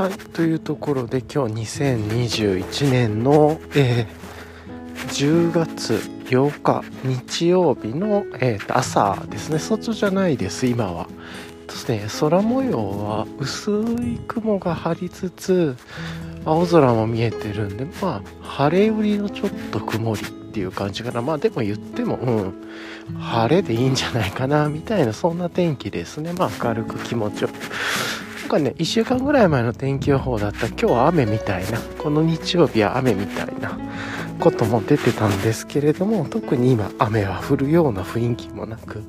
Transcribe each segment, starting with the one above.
はい。というところで今日2021年の、えー、10月8日日曜日の、えー、朝ですね。外じゃないです今は。ですね空模様は薄い雲が張りつつ青空も見えてるんでまあ晴れ売りのちょっと曇りっていう感じかな。まあでも言ってもうん。晴れでいいんじゃないかなみたいなそんな天気ですね。まあ明るく気持ちよく。かね1週間ぐらい前の天気予報だった今日は雨みたいなこの日曜日は雨みたいなことも出てたんですけれども特に今雨は降るような雰囲気もなく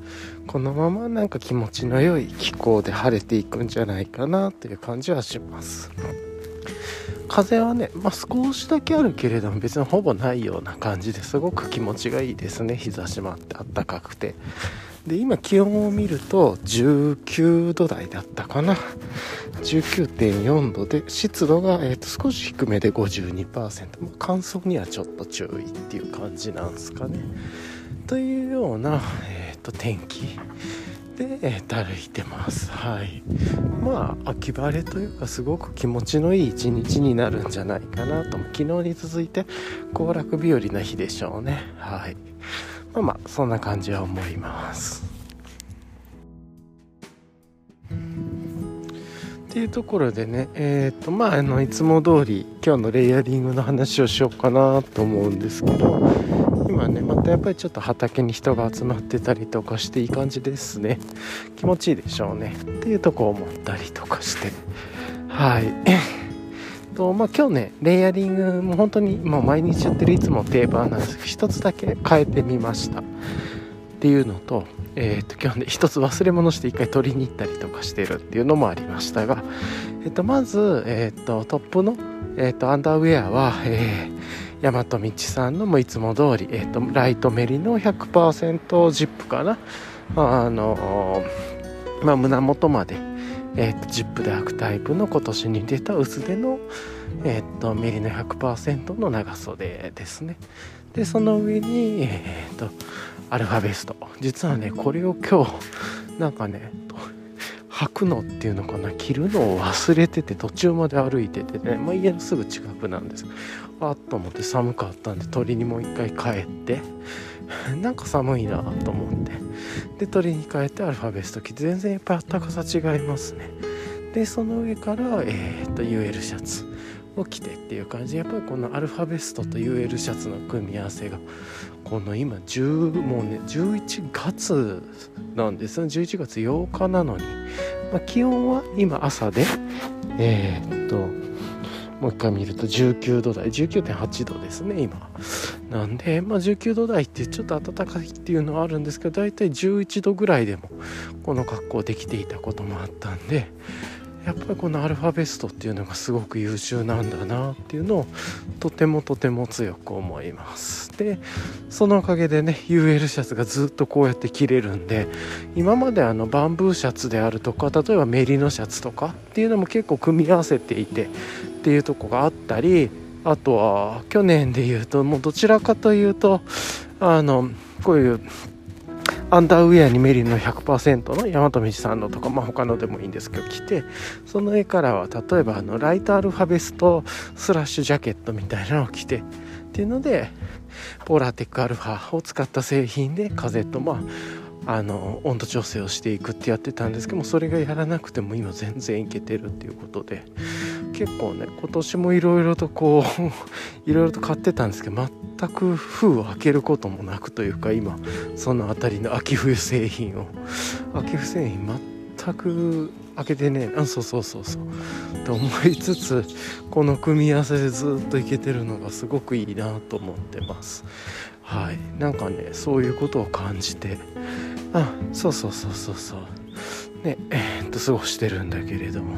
このままなんか気持ちの良い気候で晴れていくんじゃないかなという感じはします。風はね、まあ、少しだけあるけれども別にほぼないような感じですごく気持ちがいいですね。日差しもあってあったかくて。で今気温を見ると19度台だったかな。19.4度で湿度が、えー、と少し低めで52%乾燥にはちょっと注意っていう感じなんですかね。というような、えー、と天気で、えー、歩いてます。はい。まあ秋晴れというかすごく気持ちのいい一日になるんじゃないかなと。昨日に続いて行楽日和な日でしょうね。はい。まあまあそんな感じは思います。っていうところでねえっ、ー、とまああのいつも通り今日のレイヤリングの話をしようかなと思うんですけど今ねまたやっぱりちょっと畑に人が集まってたりとかしていい感じですね。気持ちいいでしょうね。っていうとこを思ったりとかして。はい。とまあ、今日ねレイヤリングも本当にもう毎日やってるいつも定番なんですけど一つだけ変えてみました。っていうのと,、えー、と今日ね一つ忘れ物して一回取りに行ったりとかしてるっていうのもありましたが、えー、とまず、えー、とトップの、えー、とアンダーウェアは、えー、大和道さんのもいつも通り、えー、とライトメリの100%ジップかな。あのまあ胸元までえーと、ジップで開くタイプの今年に出た薄手の、えーと、メリの100%の長袖ですね。でその上に、えーと、アルファベスト。実はねこれを今日なんかね履くのっていうのかな？着るのを忘れてて途中まで歩いててね、まあ、家のすぐ近くなんです。あっと思って寒かったんで鳥にもう一回帰って なんか寒いなと思って。で鳥に帰ってアルファベスト着て全然やっぱ高さ違いますね。でその上から、えー、っと UL シャツを着てっていう感じ。やっぱりこのアルファベストと UL シャツの組み合わせがこの今10もうね11月なんです。ね11月8日なのに、まあ、気温は今朝でえー、っともう一回見ると19度台19.8度ですね今。なんで、まあ、19度台ってちょっと暖かいっていうのはあるんですけど大体11度ぐらいでもこの格好できていたこともあったんでやっぱりこのアルファベストっていうのがすごく優秀なんだなっていうのをとてもとても強く思います。でそのおかげでね UL シャツがずっとこうやって着れるんで今まであのバンブーシャツであるとか例えばメリノシャツとかっていうのも結構組み合わせていてっていうとこがあったりあとは去年で言うともうどちらかというとあのこういうアンダーウェアにメリーの100%の大和道さんのとか、まあ、他のでもいいんですけど着てその絵からは例えばあのライトアルファベストスラッシュジャケットみたいなのを着てっていうのでポーラーテックアルファを使った製品で風とまああの温度調整をしていくってやってたんですけどもそれがやらなくても今全然いけてるっていうことで結構ね今年もいろいろとこう いろいろと買ってたんですけど全く封を開けることもなくというか今その辺りの秋冬製品を。秋冬製品全く開けてねあそうそうそうそう。と思いつつこの組み合わせでずっといけてるのがすごくいいなと思ってます。はい。なんかねそういうことを感じてあそうそうそうそう。そうねえー、っと過ごしてるんだけれども。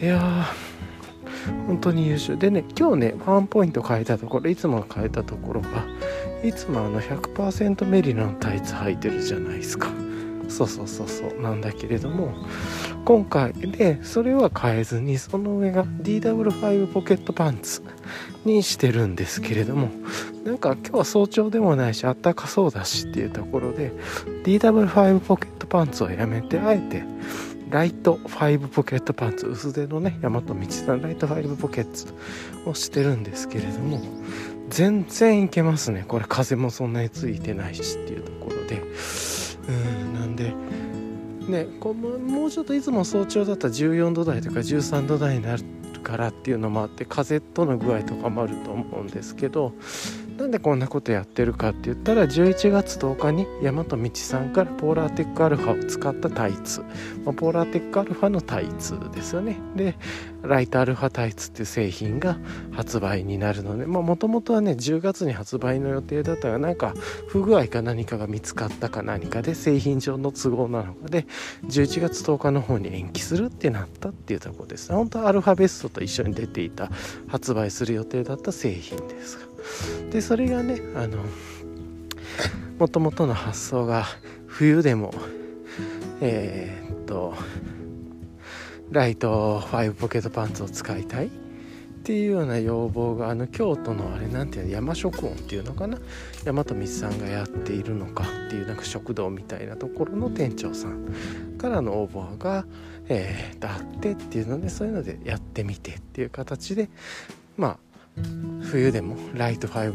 いや本当に優秀。でね今日ねワンポイント変えたところいつも変えたところがいつもあの100%メリノのタイツ履いてるじゃないですか。そうそうそうそうなんだけれども今回でそれは変えずにその上が DW5 ポケットパンツにしてるんですけれどもなんか今日は早朝でもないしあったかそうだしっていうところで DW5 ポケットパンツをやめてあえてライト5ポケットパンツ薄手のね大和道さんライト5ポケッツをしてるんですけれども全然いけますね。これ風もそんなについてないしっていうところで。うん。ねこもうちょっといつも早朝だったら14度台とか13度台になるからっていうのもあって風との具合とかもあると思うんですけどなんでこんなことやってるかって言ったら11月10日に大和道さんからポーラーテックアルファを使ったタイツ、まあ、ポーラーテックアルファのタイツですよね。でライトアルファタイツっていう製品が発売になるのでもともとはね10月に発売の予定だったがなんか不具合か何かが見つかったか何かで製品上の都合なのかで11月10日の方に延期するってなったっていうとこです。本当はアルファベストと一緒に出ていた発売する予定だった製品ですが。でそれがねあのもともとの発想が冬でもえー、っとライト5ポケットパンツを使いたいっていうような要望があの京都のあれなんていうの山食音っていうのかな大和道さんがやっているのかっていうなんか食堂みたいなところの店長さんからの応募が、えー、あってっていうのでそういうのでやってみてっていう形でまあ冬でもライト5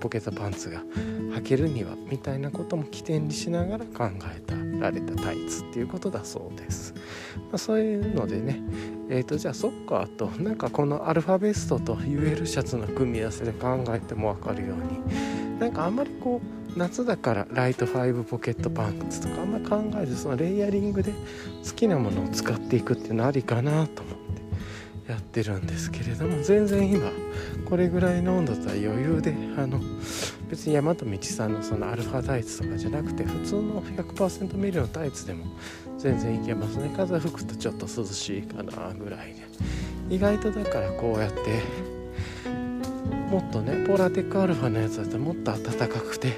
ポケットパンツが履けるにはみたいなことも起点にしながら考えたられたタイツっていうことだそうです、まあ、そういうのでねえーと、じゃあそっかとなんかこのアルファベストと UL シャツの組み合わせで考えても分かるようになんかあんまりこう夏だからライト5ポケットパンツとかあんまり考えずそのレイヤリングで好きなものを使っていくっていうのありかなと思って。やってるんですけれども全然今これぐらいの温度だったら余裕であの別に大和道さんのそのアルファタイツとかじゃなくて普通の100%ミリのタイツでも全然いけますね。風吹くとちょっと涼しいかなぐらいで。意外とだからこうやってもっとねポーラテックアルファのやつだったらもっと暖かくて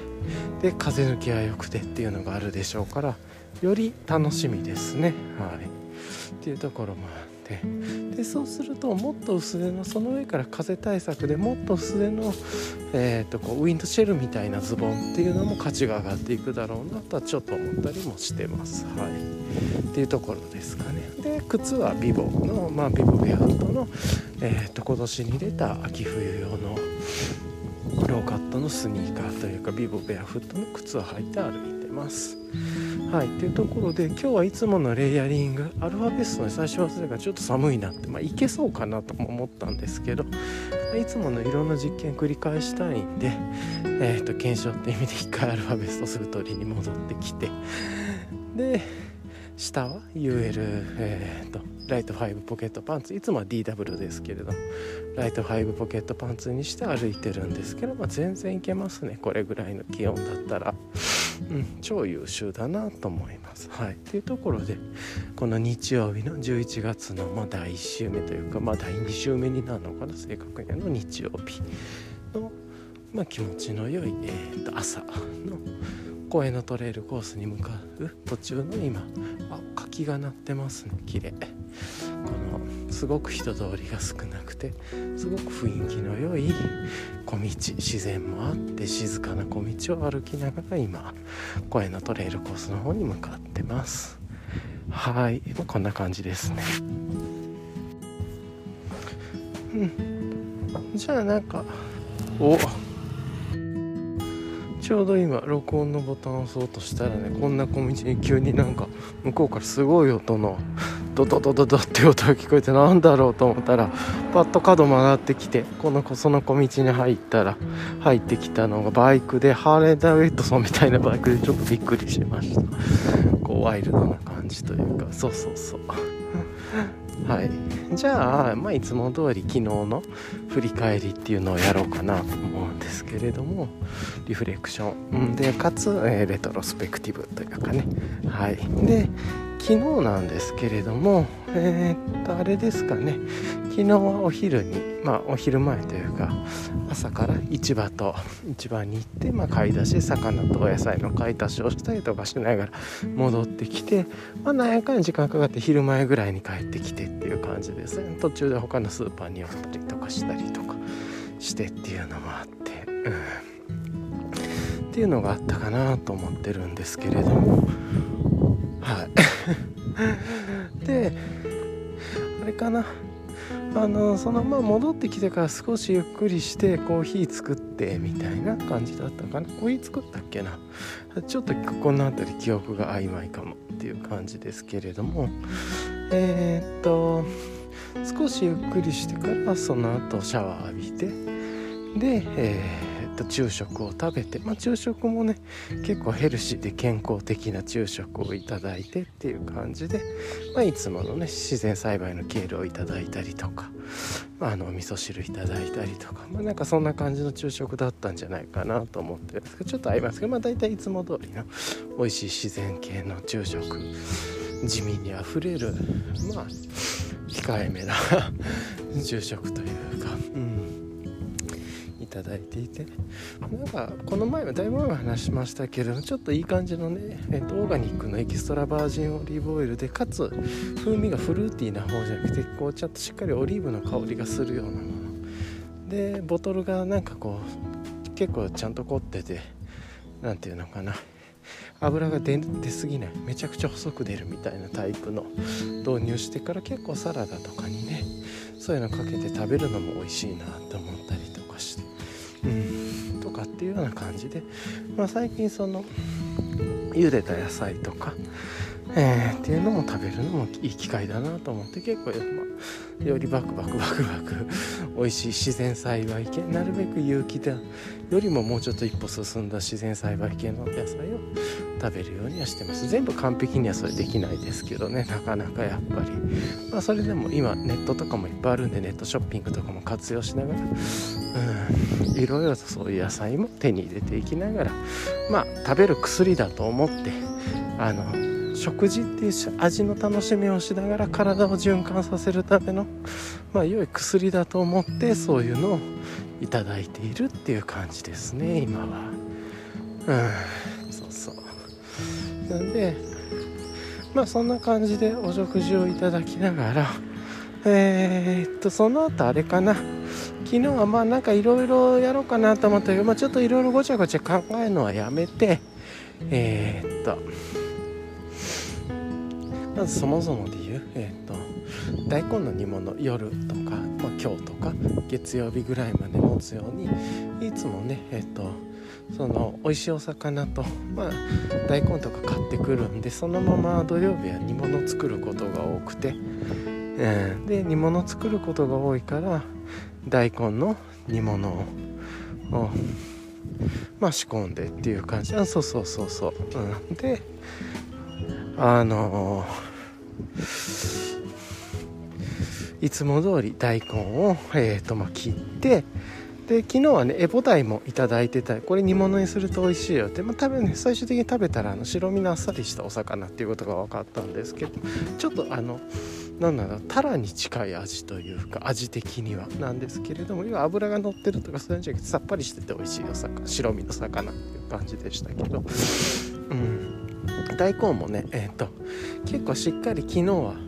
で風抜きは良くてっていうのがあるでしょうからより楽しみですね。はい。っていうところもあてでそうするともっと薄手のその上から風対策でもっと薄手の、えーと、こうウィンドシェルみたいなズボンっていうのも価値が上がっていくだろうなとはちょっと思ったりもしてます。はい、っていうところですかね。で靴はビボの、まあ、ビボベアウトの、えーと、今年に出た秋冬用のローカットのスニーカーというかビボベアフットの靴を履いて歩いてます。はいというところで今日はいつものレイヤリングアルファベストの最初忘れがちょっと寒いなってまあいけそうかなとも思ったんですけどいつものいろんな実験繰り返したいんで、えー、と検証って意味で一回アルファベストする通りに戻ってきてで下は UL、えーと、ライト5ポケットパンツいつもは DW ですけれどライト5ポケットパンツにして歩いてるんですけど、まあ、全然いけますねこれぐらいの気温だったら。うん、超優秀だなと思います。はい、っていうところでこの日曜日の11月の、まあ、第1週目というか、まあ、第2週目になるのかな正確にあの日曜日の、まあ、気持ちの良い、えー、と朝の公園のトレイルコースに向かう途中の今。あ柿が鳴ってますね。綺麗。このすごく人通りが少なくてすごく雰囲気の良い小道自然もあって静かな小道を歩きながら今公園のトレイルコースの方に向かってます。はい。こんな感じですね。うん。じゃあなんかお。ちょうど今録音のボタンを押そうとしたらねこんな小道に急になんか向こうからすごい音のドドドドドって音が聞こえてなんだろうと思ったらパッと角曲がってきてこのその小道に入ったら入ってきたのがバイクでハーレー・ダウィッドソンみたいなバイクでちょっとびっくりしました。こうワイルドな感じというかそうそうそう。はい。じゃあ、まあ、いつも通り昨日の振り返りっていうのをやろうかなと思うんですけれどもリフレクション。でかつ、えー、レトロスペクティブというかね。はい。で昨日なんですけれどもえー、っとあれですかね。昨日はお昼にまあお昼前というか朝から市場と市場に行って、まあ、買い出し魚とお野菜の買い出しをしたりとかしながら戻ってきて、まあ、何やかん時間かかって昼前ぐらいに帰ってきてっていう感じですね。途中で他のスーパーに寄ったりとかしたりとかしてっていうのもあって、うん、っていうのがあったかなと思ってるんですけれどもはい。であれかな。あのそのまま戻ってきてから少しゆっくりしてコーヒー作ってみたいな感じだったかな。コーヒー作ったっけな。ちょっとこの辺り記憶が曖昧かもっていう感じですけれども。えー、っと少しゆっくりしてからその後シャワー浴びて。で、えーと昼食を食べて、まあ、昼食もね結構ヘルシーで健康的な昼食をいただいてっていう感じで、まあ、いつものね自然栽培のケールをいただいたりとか、まあ、あの味噌汁いただいたりとか、まあ、なんかそんな感じの昼食だったんじゃないかなと思ってるんですけどちょっと合いますけど、まあ、大体いつも通りの美味しい自然系の昼食地味にあふれるまあ控えめな 昼食というか、うん、ただいていて。なんかこの前はだいぶ前話しましたけれどちょっといい感じのね、えーと、オーガニックのエキストラバージンオリーブオイルでかつ風味がフルーティーな方じゃなくてこうちょっとしっかりオリーブの香りがするようなもの。でボトルがなんかこう結構ちゃんと凝ってて何ていうのかな。油が出出すぎない。めちゃくちゃ細く出るみたいなタイプの導入してから結構サラダとかにねそういうのかけて食べるのも美味しいなと思ったりうん。とかっていうような感じで、まあ、最近その茹でた野菜とか、えー、っていうのも食べるのもいい機会だなと思って結構、まあ、よりバクバクバクバク美味しい自然栽培系。なるべく有機だよりももうちょっと一歩進んだ自然栽培系の野菜を食べるようにはしてます。全部完璧にはそれできないですけどね。なかなかやっぱりまあそれでも今ネットとかもいっぱいあるんでネットショッピングとかも活用しながらうんいろいろとそういう野菜も手に入れていきながらまあ食べる薬だと思ってあの食事っていう味の楽しみをしながら体を循環させるためのまあ良い薬だと思ってそういうのをいただいているっていう感じですね今は。うんそうそう。なんでまあそんな感じでお食事をいただきながらえー、っとその後あれかな。昨日はまあなんかいろいろやろうかなと思ったけど、まあ、ちょっといろいろごちゃごちゃ考えるのはやめてえー、っとまずそもそもで言う、大根の煮物夜とか、まあ、今日とか月曜日ぐらいまで持つようにいつもねえっとその美味しいお魚と、まあ、大根とか買ってくるんでそのまま土曜日は煮物作ることが多くて、えー、で煮物作ることが多いから大根の煮物をまあ仕込んでっていう感じ。あそうそうそうそう、うん、であのーいつも通り大根を、えーとまあ、切ってで昨日はねエボダイもいいてたこれ煮物にすると美味しいよって、まあ、多分ね最終的に食べたらあの白身のあっさりしたお魚っていうことが分かったんですけどちょっとあのなんだろうタラに近い味というか味的にはなんですけれども今油が乗ってるとかそういうんじゃなくてさっぱりしてて美味しいお魚白身の魚っていう感じでしたけどうん。大根もねえっ、ー、と結構しっかり昨日は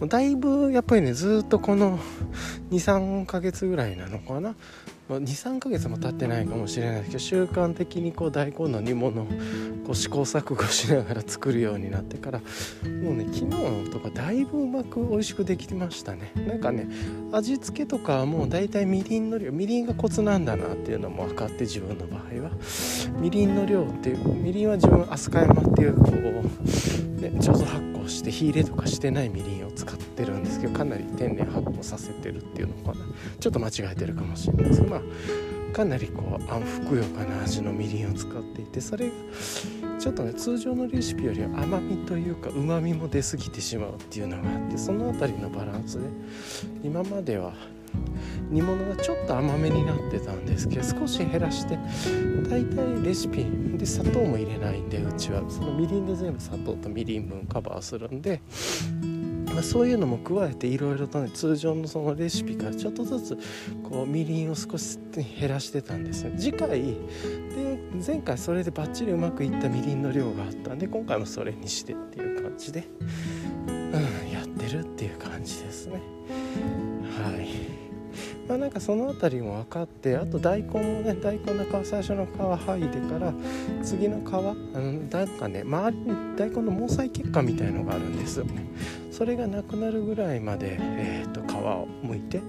もうだいぶやっぱりねずっとこの23ヶ月ぐらいなのかな。23ヶ月も経ってないかもしれないですけど習慣的にこう大根の煮物をこう試行錯誤しながら作るようになってからもうね昨日とかだいぶうまく美味しくできてましたね。なんかね味付けとかはもう大体みりんの量みりんがコツなんだなっていうのも分かって自分の場合は。みりんの量っていうみりんは自分飛鳥山っていうこう、ね、上手発酵して火入れとかしてないみりんを使ってるんですけどかなり天然発酵させてるっていうのかなちょっと間違えてるかもしれないですけどまあかなりこうあふくよかな味のみりんを使っていてそれがちょっとね通常のレシピよりは甘みというかうまみも出過ぎてしまうっていうのがあってその辺りのバランスで今までは煮物がちょっと甘めになってたんですけど少し減らして大体レシピで砂糖も入れないんでうちは。そのみりんで全部砂糖とみりん分カバーするんでまあ、そういうのも加えていろいろとね通常のそのレシピからちょっとずつこうみりんを少し減らしてたんですよ。次回で前回それでバッチリうまくいったみりんの量があったんで今回もそれにしてっていう感じで、うん、やってるっていう感じですね。はい。まあなんかその辺りも分かってあと大根もね大根の皮最初の皮剥いでから次の皮あのなんかね周りに大根の毛細血管みたいのがあるんですよ。それがなくなるぐらいまで、えーと、皮を剥いて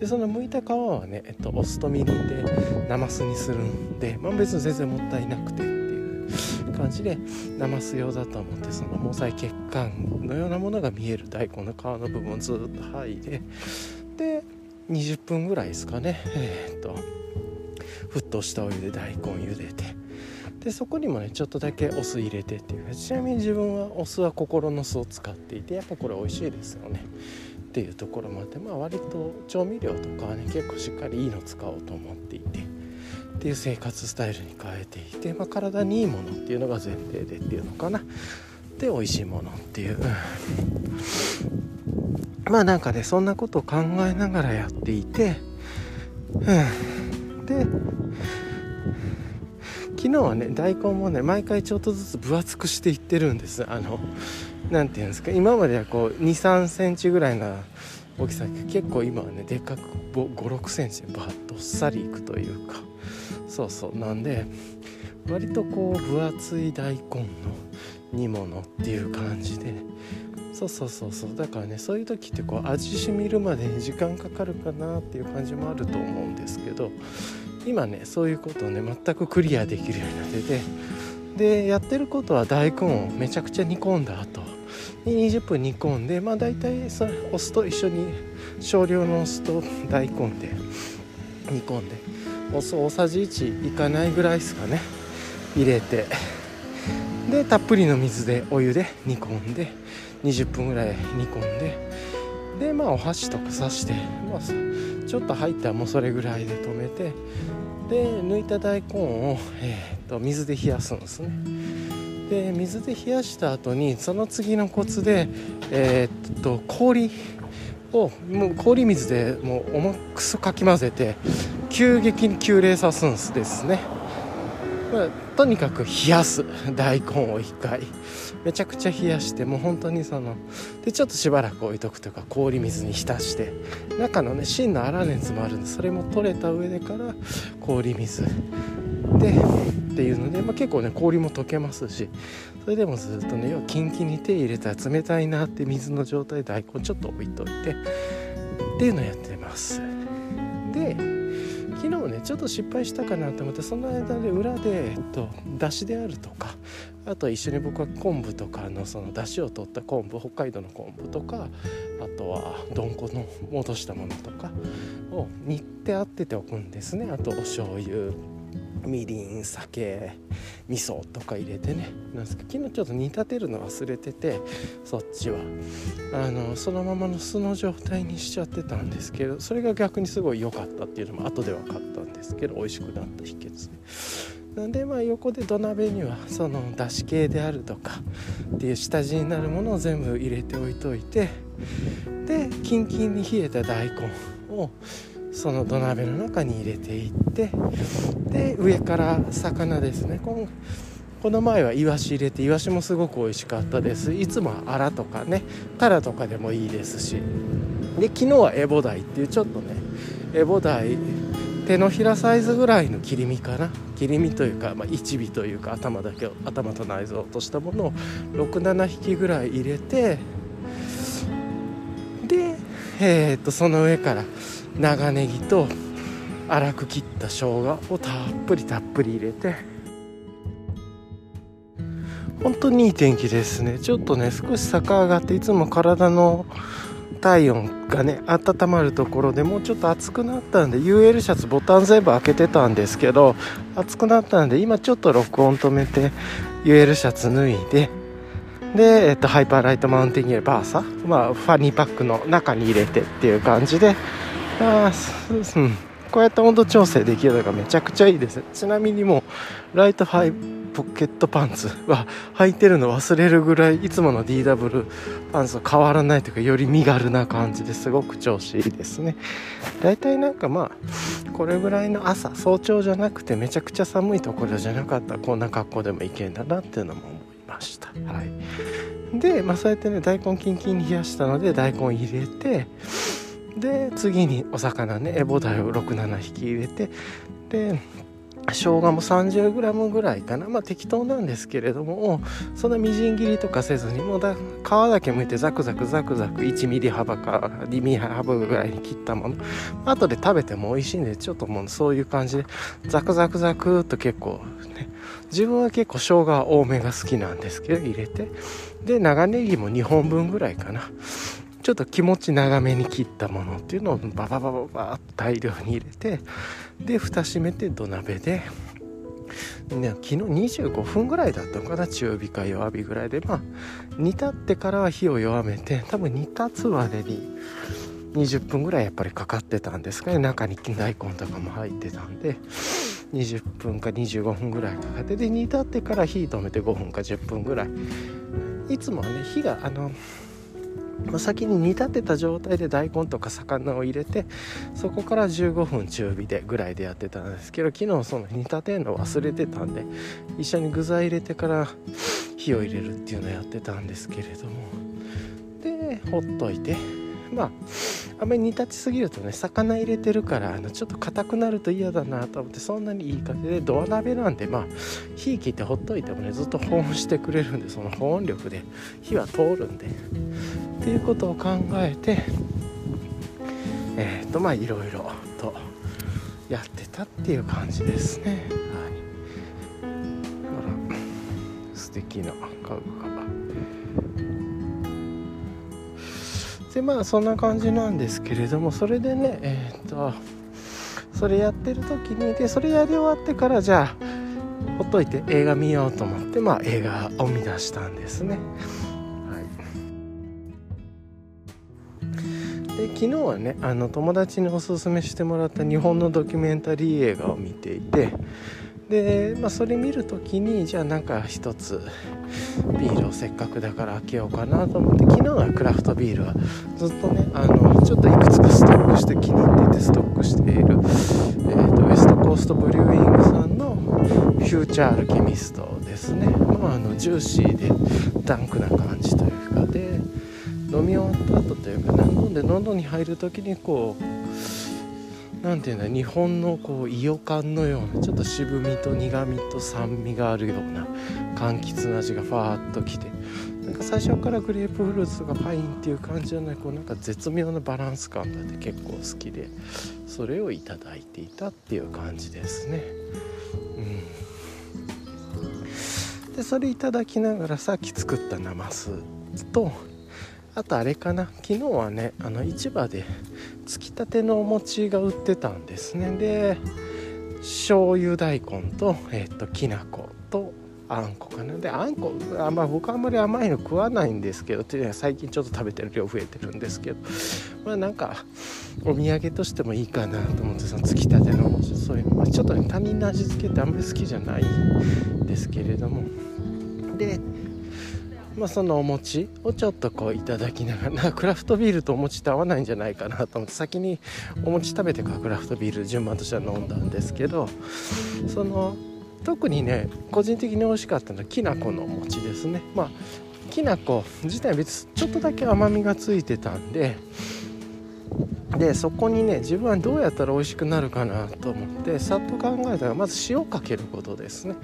でその剥いた皮はね、えっと、お酢とみりんでなますにするんで、まあ、別に全然もったいなくてっていう感じでなます用だと思ってその毛細血管のようなものが見える大根の皮の部分をずっと剥いでで20分ぐらいですかね。えー、っと。沸騰したお湯で大根茹でて。でそこにもねちょっとだけお酢入れてっていう。ちなみに自分はお酢は心の酢を使っていてやっぱこれ美味しいですよね。っていうところもあってまあ割と調味料とかはね結構しっかりいいの使おうと思っていて。っていう生活スタイルに変えていて、まあ、体にいいものっていうのが前提でっていうのかな。で美味しいものっていう、まあなんかねそんなことを考えながらやっていて、うん、で昨日はね大根もね毎回ちょっとずつ分厚くしていってるんです。あの何て言うんですか今まではこう2 3センチぐらいな大きさ結構今はねでっかく5 6センチでバッとっさりいくというか。そうそう。なんで割とこう分厚い大根の煮物っていう感じでねそうそうそうそう。だからねそういう時ってこう味しみるまでに時間かかるかなっていう感じもあると思うんですけど今ねそういうことをね全くクリアできるようになってて。でやってることは大根をめちゃくちゃ煮込んだ後。に20分煮込んでまあ大体そお酢と一緒に少量のお酢と大根で煮込んでお酢大さじ1いかないぐらいですかね。入れて。でたっぷりの水でお湯で煮込んで。20分ぐらい煮込んででまあお箸とか刺して、まあ、ちょっと入ったらもうそれぐらいで止めてで抜いた大根を、えー、と水で冷やすんですね。で水で冷やした後にその次のコツで、えー、っと氷をもう氷水でもう重くそかき混ぜて急激に急冷さすんですね、まあ、とにかく冷やす大根を1回。めちゃくちゃ冷やしてもう本当にそのでちょっとしばらく置いとくというか氷水に浸して中のね芯の粗熱もあるんでそれも取れた上でから氷水。でっていうので、まあ、結構ね氷も溶けますしそれでもずっとね要はキンキンに手入れたら冷たいなって水の状態で大根ちょっと置いといてっていうのをやってます。で昨日ねちょっと失敗したかなと思ってその間で裏で、えっと、だしであるとかあと一緒に僕は昆布とかのその出汁を取った昆布北海道の昆布とかあとはどんこの戻したものとかを煮てあってておくんですね。あとお醤油。みりん酒味噌とか入れてね。なんですか昨日ちょっと煮立てるの忘れててそっちは。あのそのままの素の状態にしちゃってたんですけどそれが逆にすごい良かったっていうのも後で分かったんですけど美味しくなった秘訣なんでまあ横で土鍋にはそのだし系であるとかっていう下地になるものを全部入れておいといてでキンキンに冷えた大根をその土鍋の中に入れていってで上から魚ですね。この前はイワシ入れてイワシもすごく美味しかったです。いつもはアラとかねタラとかでもいいですし。で昨日はエボダイっていうちょっとねエボダイ手のひらサイズぐらいの切り身かな。切り身というか、まあ、一尾というか頭だけを頭と内臓としたものを67匹ぐらい入れてで、えー、っとその上から長ネギと粗く切った生姜をたっぷりたっぷり入れて。本当にいい天気ですね。ちょっとね少し坂上がっていつも体の体温がね温まるところでもうちょっと暑くなったんで UL シャツボタン全部開けてたんですけど暑くなったんで今ちょっと録音止めて UL シャツ脱いで。で、えっと、ハイパーライトマウンテンギアバーサ、まあ、ファニーパックの中に入れてっていう感じであそうん、こうやって温度調整できるのがめちゃくちゃいいです。ちなみにもうライトハイポケットパンツは履いてるの忘れるぐらいいつもの DW パンツと変わらないというかより身軽な感じですごく調子いいですね。大体なんかまあこれぐらいの朝早朝じゃなくてめちゃくちゃ寒いところじゃなかったらこんな格好でもいけんだなっていうのも思いました。はい。で、まあ、そうやってね大根キンキンに冷やしたので大根入れてで次にお魚ねエボダイを67匹入れてで生姜も 30g ぐらいかな。まあ適当なんですけれどもそんなみじん切りとかせずにもうだ皮だけ剥いてザクザクザクザク 1mm 幅か 2mm 幅ぐらいに切ったもの。後で食べても美味しいんでちょっともうそういう感じでザクザクザクっと結構ね自分は結構生姜多めが好きなんですけど入れて。で長ネギも2本分ぐらいかな。ちょっと気持ち長めに切ったものっていうのをバババババッと大量に入れてで蓋閉めて土鍋で、ね、昨日25分ぐらいだったのかな中火か弱火ぐらいで。まあ煮立ってからは火を弱めて多分煮立つまでに20分ぐらいやっぱりかかってたんですかね。中に大根とかも入ってたんで20分か25分ぐらいかかってで煮立ってから火止めて5分か10分ぐらい。いつもはね火があのまあ、先に煮立てた状態で大根とか魚を入れてそこから15分中火でぐらいでやってたんですけど昨日その煮立てるの忘れてたんで一緒に具材入れてから火を入れるっていうのをやってたんですけれども。でほっといてまああんまり煮立ちすぎるとね魚入れてるからあのちょっと硬くなると嫌だなと思ってそんなにいい感じでドア鍋なんでまあ火切ってほっといてもねずっと保温してくれるんでその保温力で火は通るんで。っていうことを考えてえっ、ー、とまあいろいろとやってたっていう感じですね。はい。ほら素敵な家具が。でまあそんな感じなんですけれどもそれでねえっ、とそれやってる時にでそれやり終わってからじゃあほっといて映画見ようと思ってまあ映画を見出したんですね。で昨日はねあの友達におすすめしてもらった日本のドキュメンタリー映画を見ていてで、まあ、それ見る時にじゃあなんか一つビールをせっかくだから開けようかなと思って昨日はクラフトビールはずっとねあのちょっといくつかストックして気に入っていてストックしている、えーと、ウエストコーストブリューイングさんのフューチャーアルケミストですね、まあ、あのジューシーでダンクな感じというかで飲み終わった後というか飲んで喉に入る時にこう何て言うんだ日本のこう伊予感のようなちょっと渋みと苦みと酸味があるような柑橘の味がファーッときてなんか最初からグレープフルーツとかパインっていう感じじゃないこうなんか絶妙なバランス感があって結構好きでそれをいただいていたっていう感じですね。うん、でそれいただきながらさっき作ったナマスとあとあれかな。昨日はねあの市場でつきたてのお餅が売ってたんですね。で醤油大根と,、えーと、きな粉とあんこかな。であんこあ、まあ、僕あんまり甘いの食わないんですけどって最近ちょっと食べてる量増えてるんですけどまあなんかお土産としてもいいかなと思ってそのつきたてのお餅。そういう、まあ、ちょっとね他人の味付けってあんまり好きじゃないんですけれども。でまあ、そのお餅をちょっとこういただきながら クラフトビールとお餅って合わないんじゃないかなと思って先にお餅食べてからクラフトビール順番としては飲んだんですけどその特にね個人的に美味しかったのはきな粉のお餅ですね。まあきな粉自体は別ちょっとだけ甘みがついてたんででそこにね自分はどうやったら美味しくなるかなと思ってさっと考えたらまず塩かけることですね。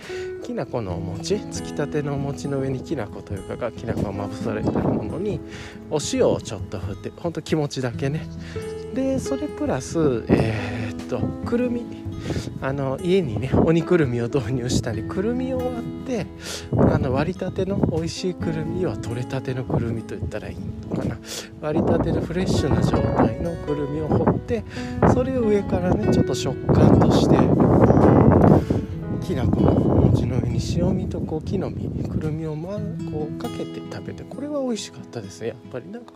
きな粉のお餅つきたてのお餅の上にきな粉というかがきな粉がまぶされてるものにお塩をちょっと振ってほんと気持ちだけね。でそれプラスえー、とくるみ。あの家にね鬼くるみを導入したりくるみを割ってあの割りたての美味しいくるみは取れたてのくるみと言ったらいいのかな。割りたてのフレッシュな状態のくるみを掘ってそれを上からねちょっと食感としてきな粉の餅の上に塩味とこう木の実くるみを、ま、こうかけて食べてこれは美味しかったですね。やっぱりなんか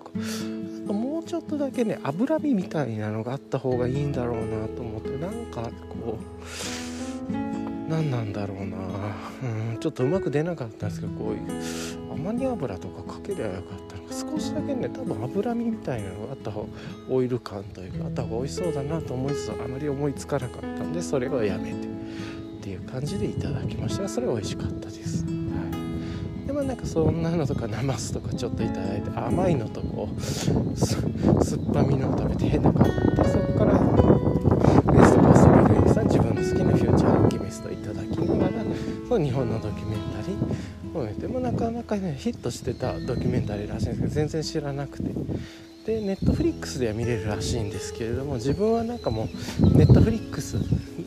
もうちょっとだけね脂身みたいなのがあった方がいいんだろうなと思ってなんかこう何なんだろうな。うんちょっとうまく出なかったんですけどこういうアマニ油とかかけりゃよかったのか。少しだけね多分脂身みたいなのがあった方がオイル感というかあった方が美味しそうだなと思いつつあまり思いつかなかったんでそれはやめて。っていう感じでいただきましたそれ美味しかったです、はい、でもなんかそんなのとかナマスとかちょっといただいて甘いのとこうす酸っぱみのを食べて変な感じでそこからウエストコースビルイさん自分の好きなフューチャーアルキミストいただきながらその日本のドキュメンタリーを見てもなかなかねヒットしてたドキュメンタリーらしいんですけど全然知らなくて。でネットフリックスでは見れるらしいんですけれども自分はなんかもうネットフリックス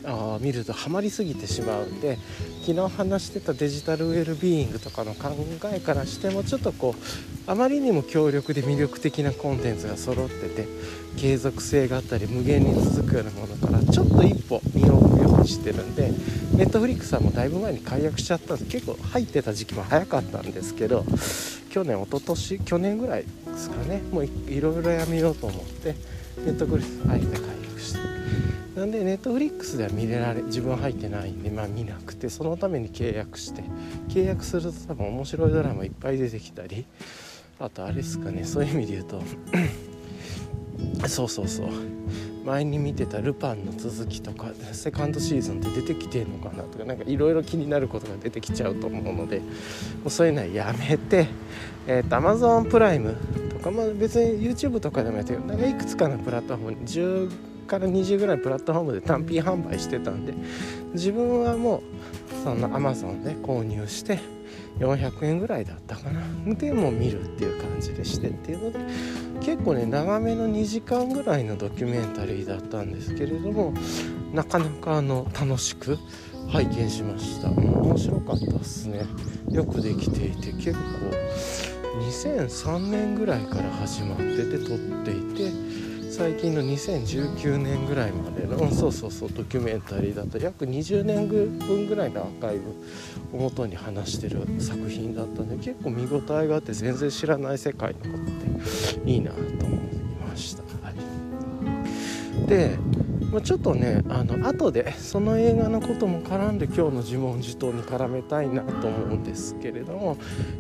あ見るとハマりすぎてしまうんで昨日話してたデジタルウェルビーイングとかの考えからしてもちょっとこうあまりにも強力で魅力的なコンテンツが揃ってて継続性があったり無限に続くようなものからちょっと一歩身を置くようにしてるんでネットフリックスはもうだいぶ前に解約しちゃったんです結構入ってた時期も早かったんですけど去年一昨年去年ぐらいですかね。もういろいろやめようと思ってネットフリックスあえて解約して。なんでネットフリックスでは見れられ自分は入ってないんでまあ見なくてそのために契約して契約すると多分面白いドラマいっぱい出てきたりあとあれですかねそういう意味で言うと そうそうそう。前に見てた「ルパン」の続きとかセカンドシーズンで出てきてんのかなとか何かいろいろ気になることが出てきちゃうと思うのでもうそういうのはやめて、えーと、Amazon プライムとか、まあ、別に YouTube とかでもやってる。なんかいくつかのプラットフォーム10から20ぐらいプラットフォームで単品販売してたんで自分はもうその Amazon で購入して400円ぐらいだったかな。でも見るっていう感じでしてっていうので結構ね長めの2時間ぐらいのドキュメンタリーだったんですけれどもなかなかあの楽しく拝見しました。面白かったですね。よくできていて結構2003年ぐらいから始まってて撮っていて最近の2019年ぐらいまでの、うん、そうそうそうドキュメンタリーだと約20年分ぐらいのアーカイブをもとに話してる作品だったんで結構見応えがあって全然知らない世界のことっていいなと思いました。はい、でまあ、ちょっとねあの後でその映画のことも絡んで今日の自問自答に絡めたいなと思うんですけれども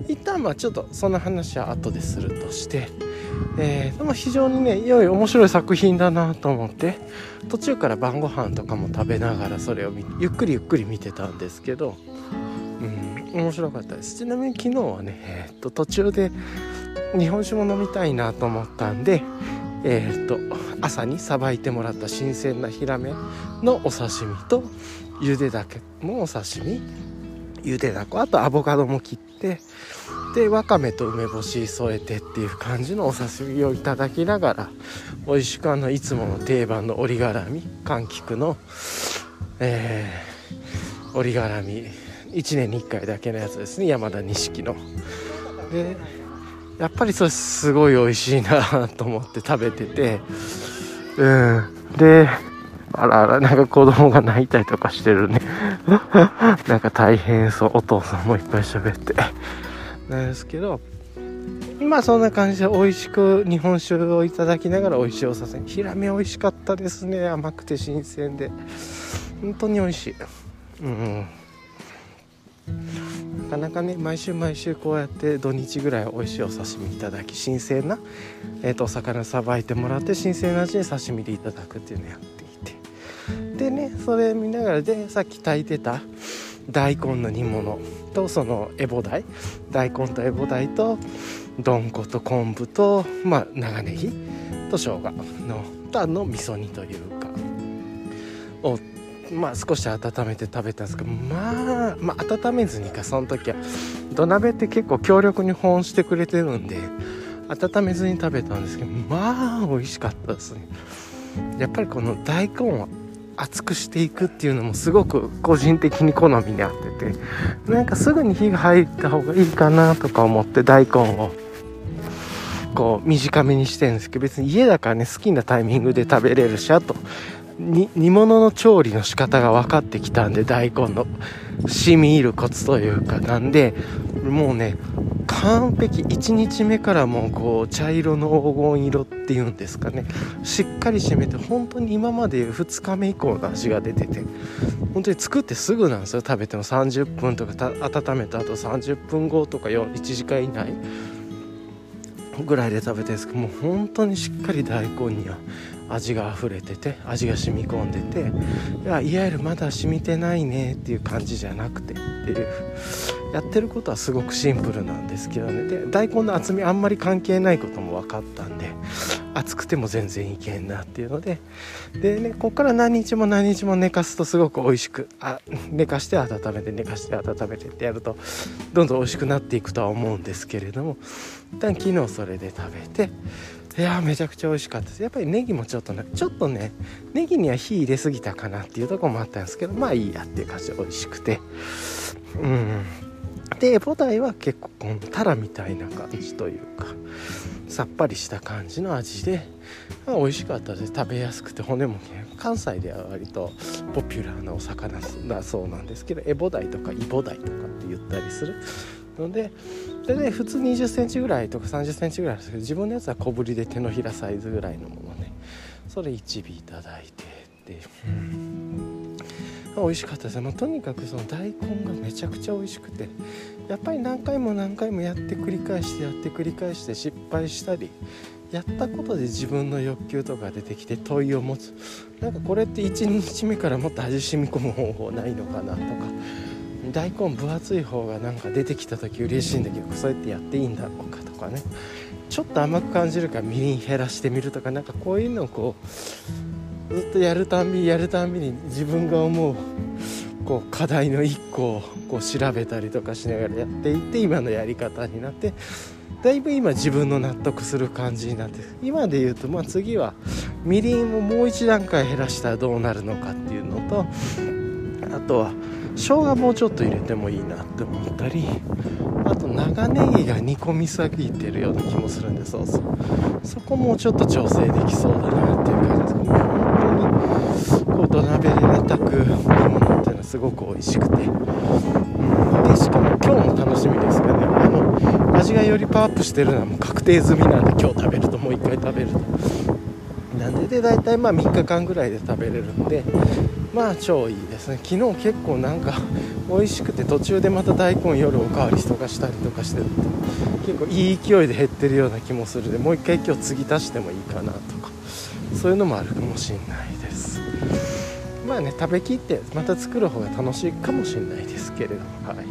一旦まあちょっとその話は後でするとして、えー、でも非常にね良い面白い作品だなと思って途中から晩ご飯とかも食べながらそれをゆっくりゆっくり見てたんですけど、うん、面白かったです。ちなみに昨日はね、えー、っと途中で日本酒も飲みたいなと思ったんでえー、っと朝にさばいてもらった新鮮なヒラメのお刺身とゆでだけのお刺身。ゆでだこあとアボカドも切って。でわかめと梅干し添えてっていう感じのお刺身をいただきながら美味しくあのいつもの定番の折り絡み柑橘のえー、折り絡み。1年に1回だけのやつですね。山田錦の。でやっぱりそれすごい美味しいなと思って食べてて。うん。であらあらなんか子供が泣いたりとかしてるね。なんか大変そう。お父さんもいっぱい喋って。なんですけどまあそんな感じで美味しく日本酒をいただきながら美味しいおさせヒラメ美味しかったですね。甘くて新鮮で。本当に美味しい。うん。なかなかね毎週毎週こうやって土日ぐらい美味しいお刺身いただき新鮮な、えーと、お魚さばいてもらって新鮮な味で刺身でいただくっていうのをやっていて。でねそれ見ながらでさっき炊いてた大根の煮物とそのエボダイ大根とエボダイとどんこと昆布と、まあ、長ネギと生姜のとあの味噌煮というかをまあ少し温めて食べたんですけどまあまあ温めずにかその時は土鍋って結構強力に保温してくれてるんで温めずに食べたんですけどまあ美味しかったですね。やっぱりこの大根を熱くしていくっていうのもすごく個人的に好みに合っててなんかすぐに火が入った方がいいかなとか思って大根をこう短めにしてるんですけど別に家だからね好きなタイミングで食べれるしあと煮物の調理の仕方が分かってきたんで大根の染み入るコツというかなんでもうね完璧1日目からもうこう茶色の黄金色っていうんですかね。しっかり締めて本当に今まで2日目以降の味が出てて本当に作ってすぐなんですよ。食べても30分とか温めた後30分後とか1時間以内ぐらいで食べてるんですけどもう本当にしっかり大根には味が溢れてて味が染み込んでていわゆるまだ染みてないねっていう感じじゃなくてっていう。やってることはすごくシンプルなんですけどね。で大根の厚みあんまり関係ないことも分かったんで熱くても全然いけんなっていうので。でねこっから何日も何日も寝かすとすごく美味しくあ寝かして温めて寝かして温めてってやるとどんどん美味しくなっていくとは思うんですけれども。一旦昨日それで食べていやめちゃくちゃ美味しかったです。やっぱりネギもちょっとねちょっとねネギには火入れすぎたかなっていうとこもあったんですけどまあいいやっていう感じで美味しくて。うん。で菩提は結構このタラみたいな感じというかさっぱりした感じの味で、まあ、美味しかったです。食べやすくて骨もね関西では割とポピュラーなお魚だそうなんですけどエボダイとかイボダイとかって言ったりするのででね普通2 0センチぐらいとか3 0センチぐらいですけど自分のやつは小ぶりで手のひらサイズぐらいのものね。それ1尾いただいて。で、うん、美味しかったですね、とにかくその大根がめちゃくちゃ美味しくてやっぱり何回も何回もやって繰り返してやって繰り返して失敗したりやったことで自分の欲求とか出てきて問いを持つ。なんかこれって1日目からもっと味染み込む方法ないのかなとか。大根分厚い方がなんか出てきた時嬉しいんだけどそうやってやっていいんだろうかとかね。ちょっと甘く感じるからみりん減らしてみるとかなんかこういうのをこうずっとやるたんびやるたんびに自分が思うこう課題の1個をこう調べたりとかしながらやっていって今のやり方になって。だいぶ今自分の納得する感じになって今で言うとまあ次はみりんをもう一段階減らしたらどうなるのかっていうのとあとは生姜もうちょっと入れてもいいなって思ったりあと長ネギが煮込みすぎてるような気もするんでそうそう。そこもうちょっと調整できそうだなっていう感じですけど本当にこう土鍋でね炊く煮物っていうのはすごく美味しくて、うん、でしかも今日も楽しみですけどね。あの味がよりパワーアップしてるのはもう確定済みなんで今日食べるともう1回食べると。なんでで大体まあ3日間ぐらいで食べれるんでまあ超いいですね。昨日結構なんか 美味しくて途中でまた大根夜おかわりとかしたりとかしてる結構いい勢いで減ってるような気もするでもう一回今日継ぎ足してもいいかなとかそういうのもあるかもしれないです。まあね食べきってまた作る方が楽しいかもしれないですけれどもはい。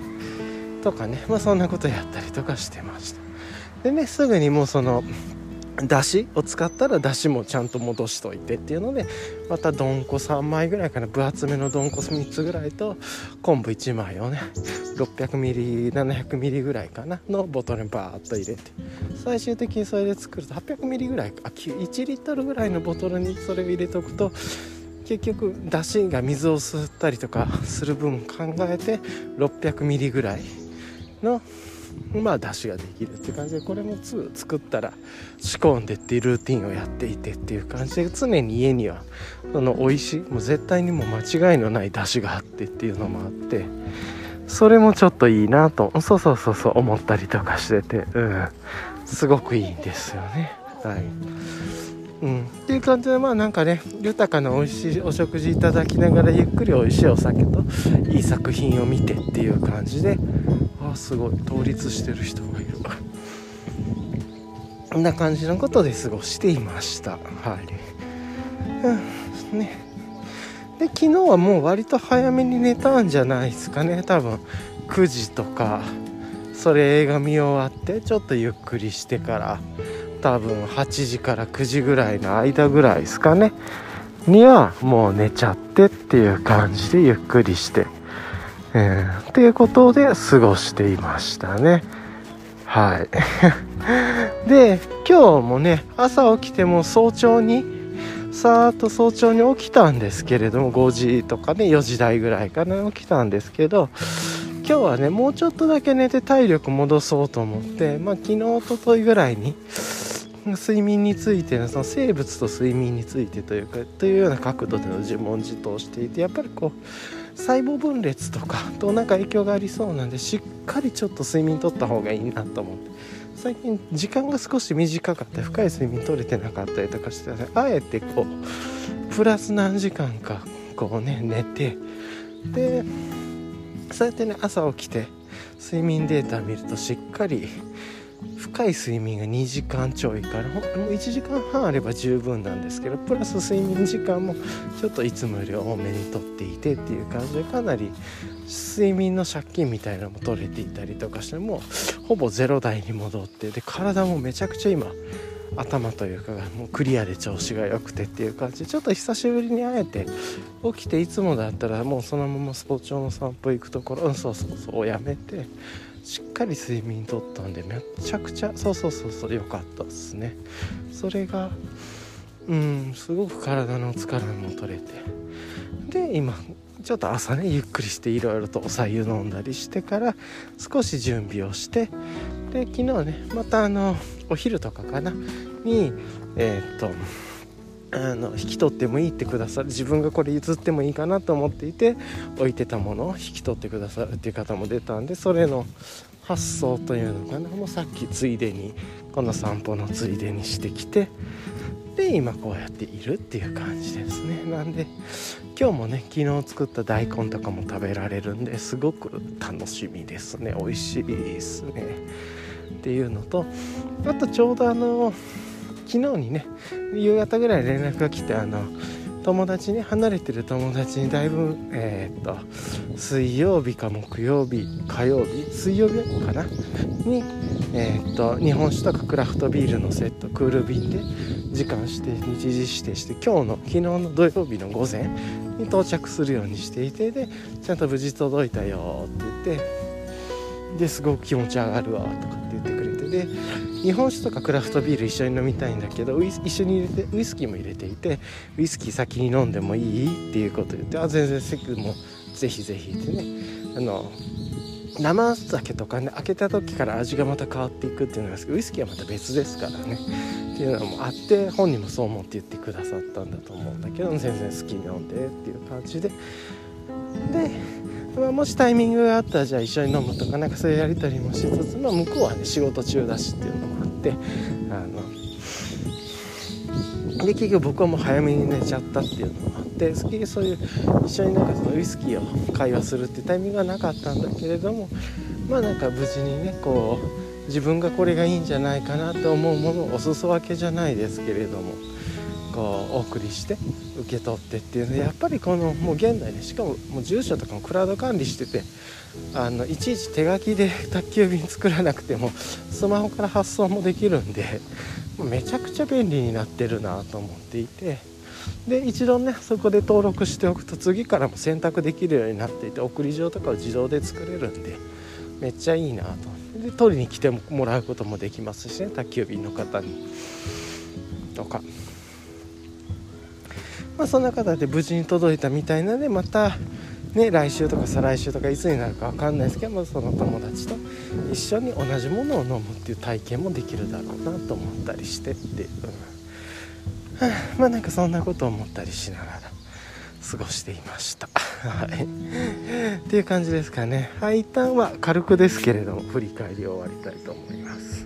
とかねまあそんなことやったりとかしてました。でねすぐにもうそのだしを使ったらだしもちゃんと戻しといてっていうのでまたどんこ3枚ぐらいかな分厚めのどんこ3つぐらいと昆布1枚をね 600ml700ml ぐらいかなのボトルにバーッと入れて。最終的にそれで作ると 800ml ぐらいあ1リットルぐらいのボトルにそれを入れておくと結局だしが水を吸ったりとかする分考えて 600ml ぐらいのまあ出汁ができるって感じでこれも作ったら仕込んでっていうルーティンをやっていてっていう感じで常に家にはその美味しいもう絶対にもう間違いのない出汁があってっていうのもあってそれもちょっといいなとそうそうそうそう思ったりとかしててうん。すごくいいんですよね。はい。うん、っていう感じでまあなんかね豊かな美味しいお食事いただきながらゆっくり美味しいお酒といい作品を見てっていう感じですごい。倒立してる人がいる。こんな感じのことで過ごしていました。はい。うんね。で昨日はもう割と早めに寝たんじゃないですかね。多分9時とか。それ映画見終わってちょっとゆっくりしてから多分8時から9時ぐらいの間ぐらいですかね。にはもう寝ちゃってっていう感じでゆっくりして。えー、っていうことで過ごしていましたね。はい。で今日もね朝起きても早朝にさーっと早朝に起きたんですけれども5時とかね4時台ぐらいかな起きたんですけど今日はねもうちょっとだけ寝て体力戻そうと思ってまあ昨日おとといぐらいに睡眠についてのその生物と睡眠についてというかというような角度での自問自答していてやっぱりこう細胞分裂とか となんか影響がありそうなんでしっかりちょっと睡眠とった方がいいなと思って。最近時間が少し短かった深い睡眠取れてなかったりとかして、あえてこうプラス何時間かこうね寝てでそうやってね朝起きて睡眠データ見るとしっかり深い睡眠が2時間ちょいからもう1時間半あれば十分なんですけどプラス睡眠時間もちょっといつもより多めにとっていてっていう感じでかなり睡眠の借金みたいなのも取れていたりとかしてもうほぼゼロ台に戻ってで体もめちゃくちゃ今頭というかもうクリアで調子が良くてっていう感じでちょっと久しぶりに会えて起きていつもだったらもうそのまま早朝の散歩行くところうんそうそうそうやめてしっかり睡眠とったんでめちゃくちゃそうそうそうそう良かったですね。それがうんすごく体の疲れも取れて。で今ちょっと朝ねゆっくりしていろいろとお白湯飲んだりしてから少し準備をしてで昨日ねまたあのお昼とかかなにえー、っとあの引き取ってもいいってくださる自分がこれ譲ってもいいかなと思っていて置いてたものを引き取ってくださるっていう方も出たんでそれの発想というのかな。もうさっきついでにこの散歩のついでにしてきてで今こうやっているっていう感じですね。なんで今日もね昨日作った大根とかも食べられるんですごく楽しみですね。美味しいですね。っていうのとあとちょうどあの昨日にね夕方ぐらい連絡が来てあの友達ね離れてる友達にだいぶえー、っと水曜日か木曜日火曜日水曜日かな？にえー、っと日本酒とかクラフトビールのセットクール便で時間指定日時指定して今日の昨日の土曜日の午前に到着するようにしていてでちゃんと無事届いたよって言ってですごく気持ち上がるわとか。で日本酒とかクラフトビール一緒に飲みたいんだけど一緒に入れてウイスキーも入れていてウイスキー先に飲んでもいいっていうこと言ってあ全然セクもぜひぜひってね。あの生酒とかね開けた時から味がまた変わっていくっていうのがウイスキーはまた別ですからね。っていうのもあって本人もそう思って言ってくださったんだと思うんだけど全然好きに飲んでっていう感じで。でまあ、もしタイミングがあったらじゃあ一緒に飲むとかなんかそういうやり取りもしつつ、まあ、向こうはね仕事中だしっていうのもあってあので結局僕はもう早めに寝ちゃったっていうのもあって結局そういう一緒になんかそのウイスキーを会話するってタイミングはなかったんだけれどもまあなんか無事にねこう自分がこれがいいんじゃないかなと思うものをお裾分けじゃないですけれどもこうお送りして受け取ってっていうのやっぱりこのもう現代ねしかももう住所とかもクラウド管理しててあのいちいち手書きで宅急便作らなくてもスマホから発送もできるんでめちゃくちゃ便利になってるなと思っていてで一度ねそこで登録しておくと次からも選択できるようになっていて送り状とかを自動で作れるんでめっちゃいいなと。で取りに来てもらうこともできますしね宅急便の方に。とか。まあ、そんな方で無事に届いたみたいなのでまたね来週とか再来週とかいつになるか分かんないですけど、まあその友達と一緒に同じものを飲むっていう体験もできるだろうなと思ったりしてっていう、うん、まあなんかそんなことを思ったりしながら過ごしていました。はい。っていう感じですかね。はい一旦は軽くですけれども振り返りを終わりたいと思います。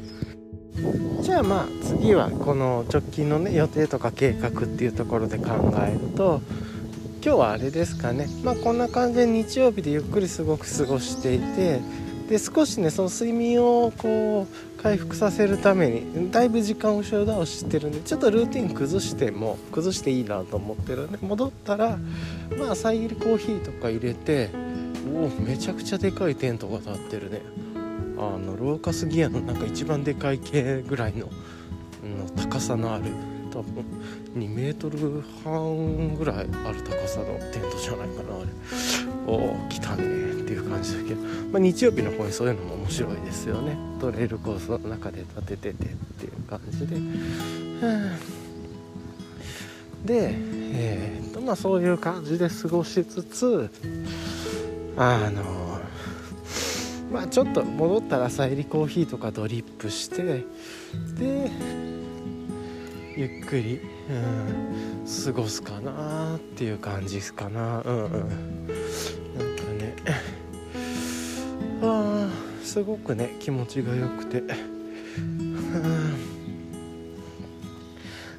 じゃあまあ次はこの直近のね予定とか計画っていうところで考えると今日はあれですかね。まあこんな感じで日曜日でゆっくりすごく過ごしていてで少しねその睡眠をこう回復させるためにだいぶ時間を後ろ倒してるんでちょっとルーティン崩しても崩していいなと思ってるんで戻ったらまあ朝入りコーヒーとか入れておおめちゃくちゃでかいテントが立ってるね。あのローカスギアの。なんか一番でかい系ぐらいのの高さのある多分2メートル半ぐらいある高さのテントじゃないかなあれ。おお来たね。っていう感じだけど、まあ、日曜日の方にそういうのも面白いですよね。トレイルコースの中で立てててっていう感じで。でえー、っとまあそういう感じで過ごしつつあのまあちょっと戻ったら朝入りコーヒーとかドリップしてでゆっくり、うん、過ごすかなっていう感じかな。うんうん。なんかねあすごくね気持ちが良くて。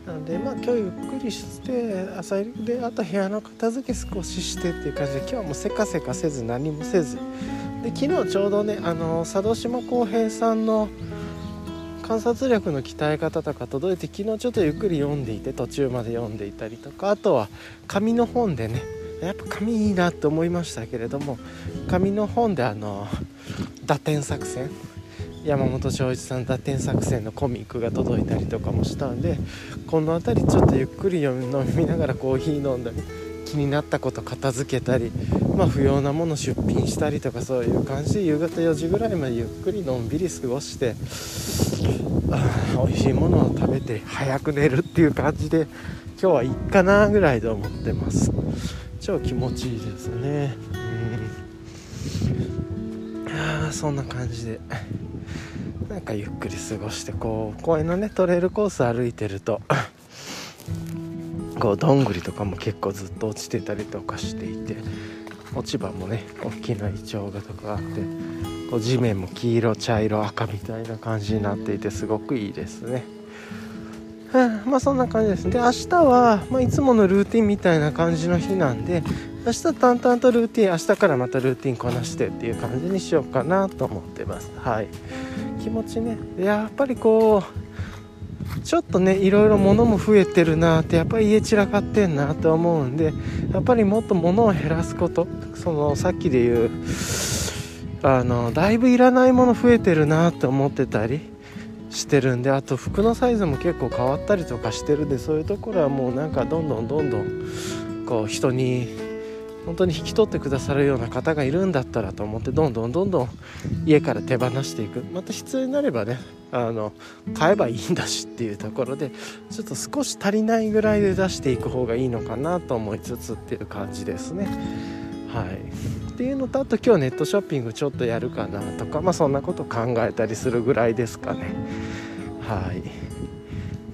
なんでまあ今日ゆっくりして朝入りであと部屋の片付け少ししてっていう感じで今日はもうせかせかせず何もせずで昨日ちょうどねあの佐渡島浩平さんの観察力の鍛え方とか届いて昨日ちょっとゆっくり読んでいて途中まで読んでいたりとかあとは紙の本でねやっぱ紙いいなって思いましたけれども紙の本であの打点作戦山本昭一さん打点作戦のコミックが届いたりとかもしたんでこの辺りちょっとゆっくり読み 飲みながらコーヒー飲んだり気になったこと片付けたり、まあ、不要なもの出品したりとかそういう感じで夕方4時ぐらいまでゆっくりのんびり過ごして美味しいものを食べて早く寝るっていう感じで今日はいっかなぐらいで思ってます。超気持ちいいですね。うん。あそんな感じで。なんかゆっくり過ごしてこう公園のねトレイルコース歩いてるとこうどんぐりとかも結構ずっと落ちてたりとかしていて落ち葉もね大きなイチョウがとかあってこう地面も黄色茶色赤みたいな感じになっていてすごくいいですね。まあそんな感じです。で明日は、まあ、いつものルーティンみたいな感じの日なんで明日淡々とルーティン明日からまたルーティンこなしてっていう感じにしようかなと思ってます。はい。気持ちね。やっぱりこうちょっとねいろいろ物も増えてるなってやっぱり家散らかってんなって思うんでやっぱりもっと物を減らすこと。そのさっきで言うあのだいぶいらないもの増えてるなって思ってたりしてるんであと服のサイズも結構変わったりとかしてるんでそういうところはもうなんかどんどんどんどんこう人に本当に引き取ってくださるような方がいるんだったらと思ってどんどんどんどん家から手放していく。また必要になればねあの買えばいいんだしっていうところでちょっと少し足りないぐらいで出していく方がいいのかなと思いつつっていう感じですね。はい。っていうのとあと今日ネットショッピングちょっとやるかなとかまあそんなこと考えたりするぐらいですかね。はい。っ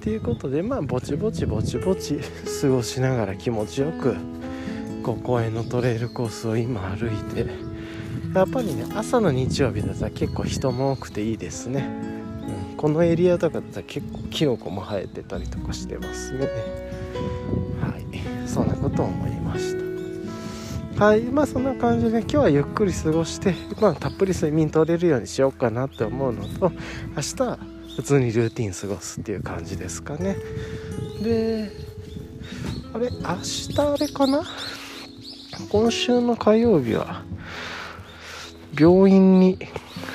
ていうことでまあぼちぼちぼちぼち過ごしながら気持ちよく構公園のトレイルコースを今歩いてやっぱりね朝の日曜日だったら結構人も多くていいですね、このエリアとかだったら結構キノコも生えてたりとかしてますね。はい。そんなことを思いました。はい。まあそんな感じで今日はゆっくり過ごして、まあ、たっぷり睡眠取れるようにしようかなって思うのと明日は普通にルーティン過ごすっていう感じですかね。であれ？明日あれかな？今週の火曜日は病院に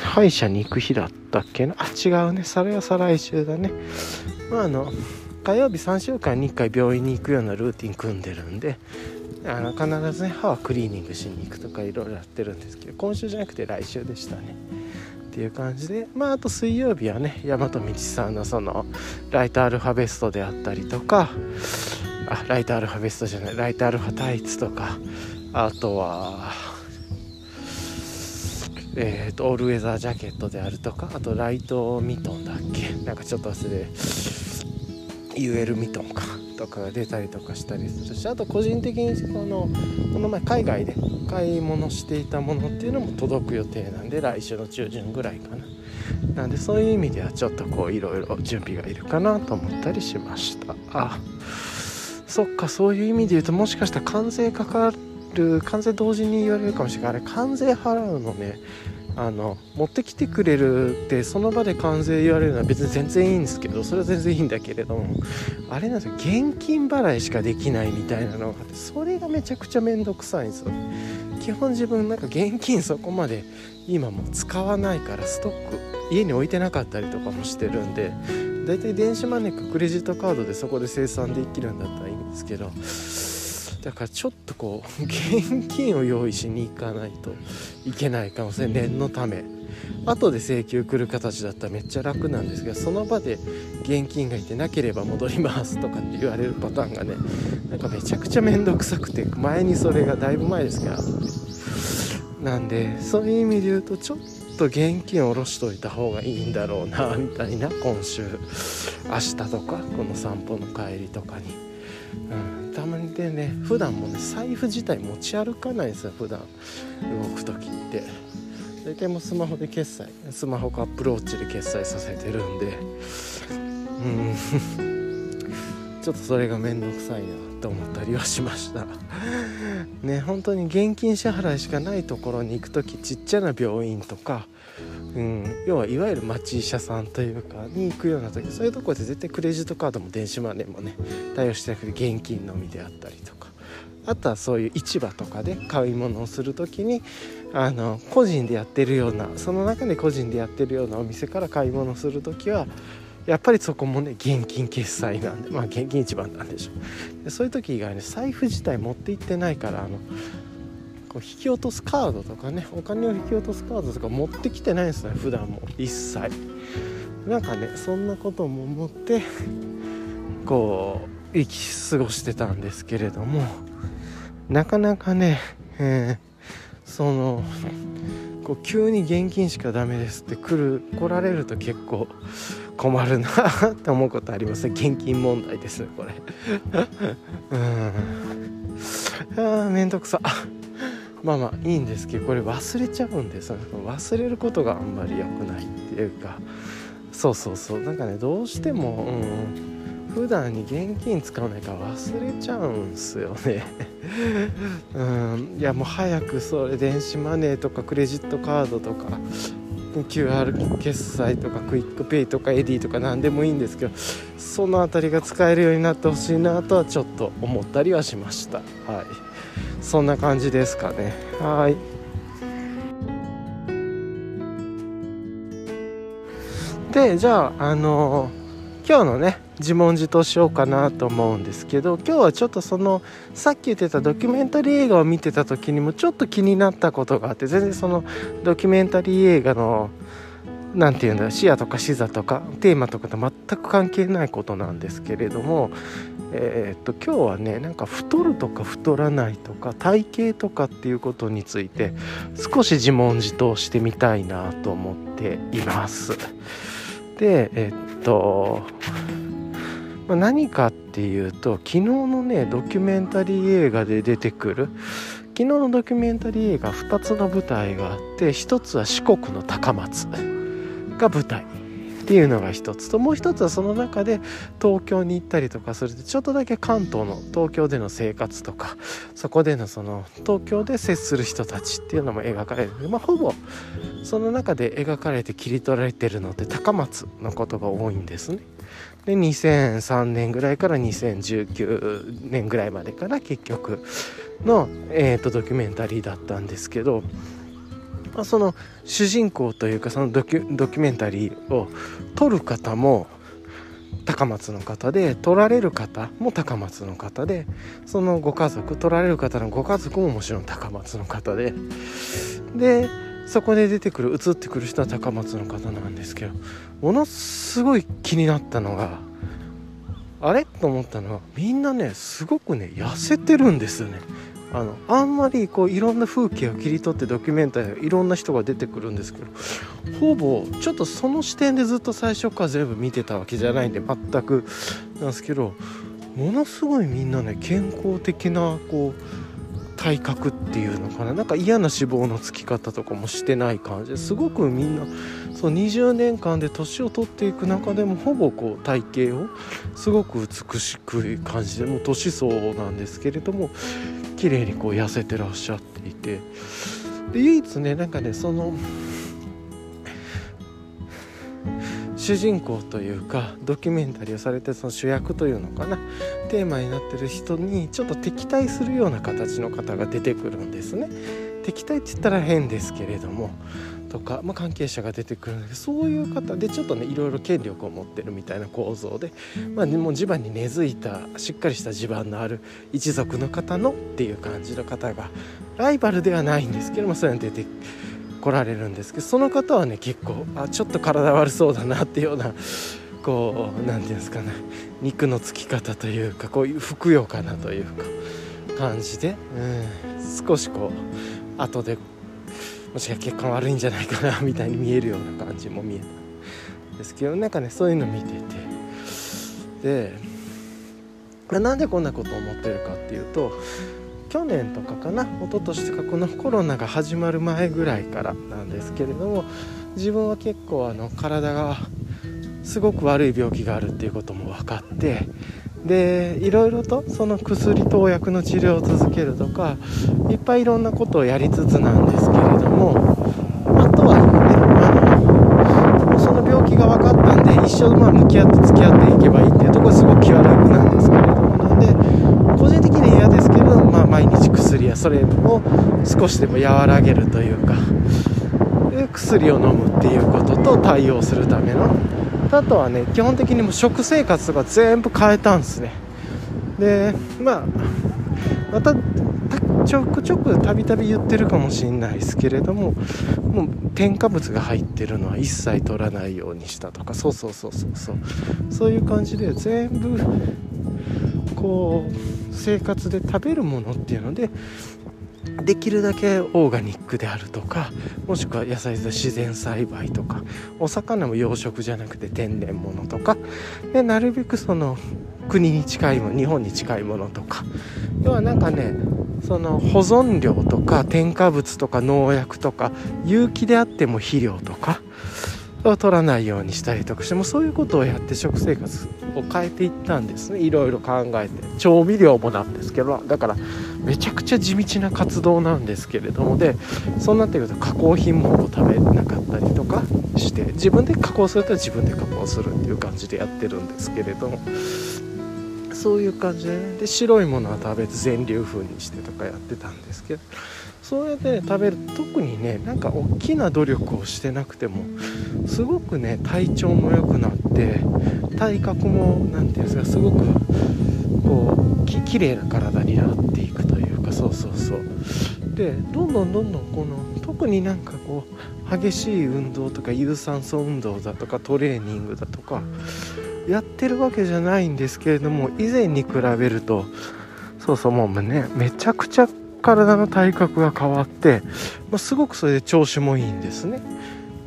歯医者に行く日だったっけな？あ違うね。それは再来週だね。まああの火曜日3週間に1回病院に行くようなルーティン組んでるんであの必ずね歯はクリーニングしに行くとかいろいろやってるんですけど今週じゃなくて来週でしたね。っていう感じでまああと水曜日はね大和道さんのそのライトアルファベストであったりとかあライトアルファベストじゃないライトアルファタイツとかあとはえーと、オールウェザージャケットであるとかあとライトミトンだっけ？なんかちょっと忘れ UL ミトンかとかが出たりとかしたりするしあと個人的にこのこの前海外で買い物していたものっていうのも届く予定なんで来週の中旬ぐらいかな。なんでそういう意味ではちょっとこういろいろ準備がいるかなと思ったりしました。あそっかそういう意味で言うともしかしたら関税かかる。関税同時に言われるかもしれない。あれ関税払うのね。あの持ってきてくれるってその場で関税言われるのは別に全然いいんですけどそれは全然いいんだけれどもあれなんですよ。現金払いしかできないみたいなのがあってそれがめちゃくちゃ面倒くさいんですよ。基本自分なんか現金そこまで今も使わないからストック家に置いてなかったりとかもしてるんでだいたい電子マネーかクレジットカードでそこで生産できるんだったらいいんですけどだからちょっとこう現金を用意しに行かないといけないかもしれない念のため。後で請求来る形だったらめっちゃ楽なんですけどその場で現金がいてなければ戻りますとかって言われるパターンがねなんかめちゃくちゃ面倒くさくて前にそれがだいぶ前ですからなんでそういう意味で言うとちょっと現金を下ろしといた方がいいんだろうなみたいな今週。明日とかこの散歩の帰りとかに、うん、たまにでね普段もね財布自体持ち歩かないんですよ普段。動く時って。大体もうスマホで決済スマホかアップローチで決済させてるんで。うん。ちょっとそれが面倒くさいなと思ったりはしました。ね本当に現金支払いしかないところに行く時ちっちゃな病院とかうん、要はいわゆる町医者さんというかに行くような時そういうとこで絶対クレジットカードも電子マネーもね対応してなくて現金のみであったりとか。あとはそういう市場とかで買い物をする時にあの個人でやってるようなその中で個人でやってるようなお店から買い物する時はやっぱりそこもね現金決済なんでまあ現金一番なんでしょう。そういう時以外に財布自体持って行ってないからあのこう引き落とすカードとかねお金を引き落とすカードとか持ってきてないんですね普段も。一切。なんかねそんなことも思ってこう生き過ごしてたんですけれどもなかなかね、えー、そのこう急に現金しかダメですって来る来られると結構困るなって思うことありますね。現金問題ですこれ。うん。あめんどくさ。まあまあいいんですけどこれ忘れちゃうんです忘れることがあんまり良くないっていうか。そうそうそう。なんかねどうしてもうん普段に現金使わないから忘れちゃうんすよね。うん。いやもう早くそれ電子マネーとかクレジットカードとか QR 決済とか QUICPay とか Edy とか何でもいいんですけどその辺りが使えるようになってほしいなとはちょっと思ったりはしました。はい。そんな感じですかね。はい。でじゃああの、今日のね自問自答しようかなと思うんですけど今日はちょっとそのさっき言ってたドキュメンタリー映画を見てた時にもちょっと気になったことがあって全然そのドキュメンタリー映画の何て言うんだ視野とか視座とかテーマとかと全く関係ないことなんですけれどもえー、っと今日はねなんか太るとか太らないとか体型とかっていうことについて少し自問自答してみたいなと思っています。でえー、っとまあ、何かっていうと昨日のねドキュメンタリー映画で出てくる昨日のドキュメンタリー映画2つの舞台があって1つは四国の高松が舞台っていうのが一つともう一つはその中で東京に行ったりとかするとちょっとだけ関東の東京での生活とかそこでのその東京で接する人たちっていうのも描かれるまあほぼその中で描かれて切り取られてるのって高松のことが多いんですね。で2003年ぐらいから2019年ぐらいまでから結局の、えーと、ドキュメンタリーだったんですけど、まあ、その主人公というかそのドキュドキュメンタリーを撮る方も高松の方で撮られる方も高松の方でそのご家族撮られる方のご家族ももちろん高松の方で。でそこで出てくる映ってくる人は高松の方なんですけどものすごい気になったのがあれ？と思ったのはみんなねすごくね痩せてるんですよね。あのあんまりこういろんな風景を切り取ってドキュメンタリーいろんな人が出てくるんですけどほぼちょっとその視点でずっと最初から全部見てたわけじゃないんで全くなんですけどものすごいみんなね健康的なこう体格っていうのかな。なんか嫌な脂肪のつき方とかもしてない感じ。ですごくみんなそう20年間で年を取っていく中でもほぼこう体型をすごく美しく感じでもう年相なんですけれども綺麗にこう痩せてらっしゃっていてで唯一ねなんかねその主人公というかドキュメンタリーをされてその主役というのかなテーマになってる人にちょっと敵対するような形の方が出てくるんですね。敵対って言ったら変ですけれどもとか、まあ、関係者が出てくるんでそういう方でちょっとねいろいろ権力を持ってるみたいな構造で、まあ、もう地盤に根付いたしっかりした地盤のある一族の方のっていう感じの方がライバルではないんですけどもそういうの出て来られるんですけどその方はね結構あちょっと体悪そうだなっていうようなこう何て言うんですかね肉のつき方というかこういうふくよかなというか感じで、うん、少しこう後でもしか血管悪いんじゃないかなみたいに見えるような感じも見えた。んですけどなんかねそういうの見てて。でなんでこんなことを思ってるかっていうと去年とかかな一昨年とかこのコロナが始まる前ぐらいからなんですけれども自分は結構あの体がすごく悪い病気があるっていうことも分かってでいろいろとその薬投薬の治療を続けるとかいっぱいいろんなことをやりつつなんですけれどもあ、とはねあのその病気が分かったんで一生まあ向き合って付き合っていけばいいっていうところすごく気は楽なんですけれどもなんで個人的には嫌ですけれども、まあ、毎日薬やそれを少しでも和らげるというか薬を飲むっていうことと対応するためのあとはね基本的にも食生活とか全部変えたんですね。でまあまたちょくちょくたびたび言ってるかもしれないですけれどももう添加物が入ってるのは一切取らないようにしたとかそうそうそうそうそう。そういう感じで全部こう生活で食べるものっていうのでできるだけオーガニックであるとかもしくは野菜で自然栽培とかお魚も養殖じゃなくて天然物とかでなるべくその国に近いもの日本に近いものとか要はなんかねその保存料とか添加物とか農薬とか有機であっても肥料とかを取らないようにしたりとかしてもそういうことをやって食生活を変えていったんですね。いろいろ考えて。調味料もなんですけどだからめちゃくちゃ地道な活動なんですけれどもでそうなってくると加工品も食べなかったりとかして自分で加工すると自分で加工するっていう感じでやってるんですけれどもそういう感じで,、ね、で白いものは食べず全粒粉にしてとかやってたんですけどそうやって食べる。特にねなんか大きな努力をしてなくてもすごくね体調も良くなって体格も何て言うんですかすごくこうき綺麗な体になっていくというかそうそうそう。でどんどんどんどんこの特になんかこう激しい運動とか有酸素運動だとかトレーニングだとかやってるわけじゃないんですけれども以前に比べるとそうそうもうねめちゃくちゃ体の体格が変わって、まあ、すごくそれで調子もいいんですね。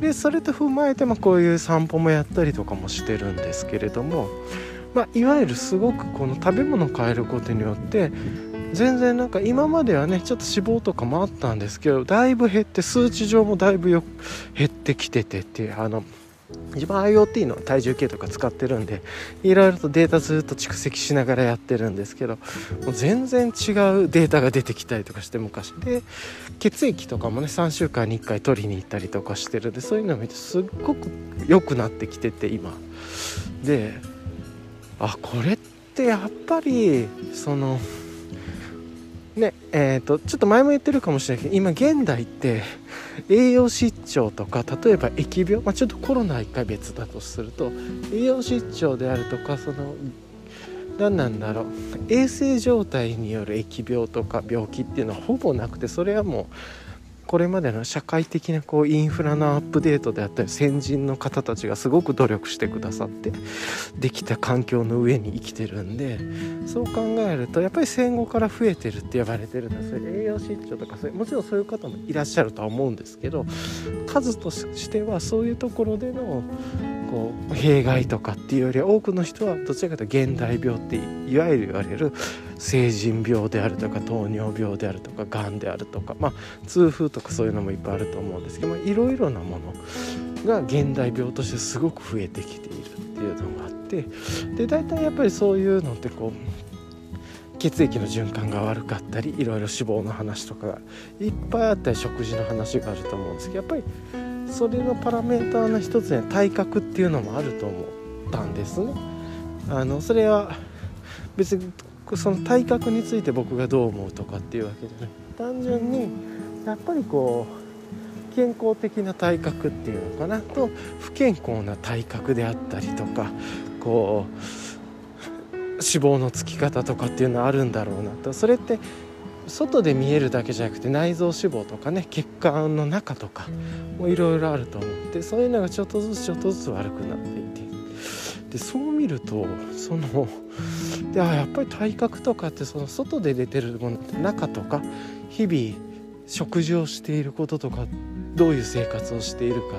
でそれと踏まえて、まあ、こういう散歩もやったりとかもしてるんですけれども、まあ、いわゆるすごくこの食べ物を変えることによって全然なんか今まではねちょっと脂肪とかもあったんですけどだいぶ減って数値上もだいぶよ減ってきててっていうあの自分 IoT の体重計とか使ってるんでいろいろとデータずっと蓄積しながらやってるんですけどもう全然違うデータが出てきたりとかして昔。で血液とかもね3週間に1回取りに行ったりとかしてるんでそういうのを見てすっごく良くなってきてて今。であこれってやっぱりそのねえーと、ちょっと前も言ってるかもしれないけど今現代って栄養失調とか例えば疫病、まあ、ちょっとコロナは一回別だとすると栄養失調であるとかその何なんだろう衛生状態による疫病とか病気っていうのはほぼなくてそれはもうこれまでの社会的なこうインフラのアップデートであったり先人の方たちがすごく努力してくださってできた環境の上に生きてるんでそう考えるとやっぱり戦後から増えてるって呼ばれてるのはそれ栄養失調とかそういうもちろんそういう方もいらっしゃるとは思うんですけど数としてはそういうところでのこう弊害とかっていうよりは多くの人はどちらかというと現代病っていわゆる言われる成人病であるとか糖尿病であるとかがんであるとかまあ痛風とかそういうのもいっぱいあると思うんですけどいろいろなものが現代病としてすごく増えてきているっていうのがあってで大体やっぱりそういうのってこう血液の循環が悪かったりいろいろ脂肪の話とかがいっぱいあったり食事の話があると思うんですけどやっぱりそれのパラメーターの一つには体格っていうのもあると思ったんですね。あのそれは別にその体格について僕がどう思うとかっていうわけじゃない。単純にやっぱりこう健康的な体格っていうのかな。と不健康な体格であったりとかこう脂肪のつき方とかっていうのはあるんだろうな。とそれって外で見えるだけじゃなくて内臓脂肪とかね血管の中とかもいろいろあると思ってそういうのがちょっとずつちょっとずつ悪くなっていてでそう見るとそのであやっぱり体格とかってその外で出てるものって中とか日々食事をしていることとかどういう生活をしているか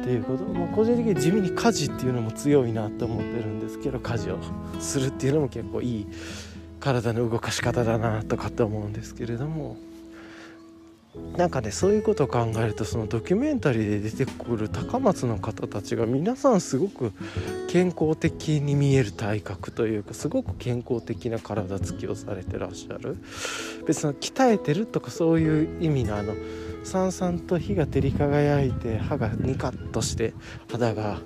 っていうことも個人的に地味に家事っていうのも強いなと思ってるんですけど家事をするっていうのも結構いい体の動かし方だなとかって思うんですけれども。なんかねそういうことを考えるとそのドキュメンタリーで出てくる高松の方たちが皆さんすごく健康的に見える体格というかすごく健康的な体つきをされてらっしゃる。別に鍛えてるとかそういう意味のあの。さんさんと火が照り輝いて歯がニカッとして肌が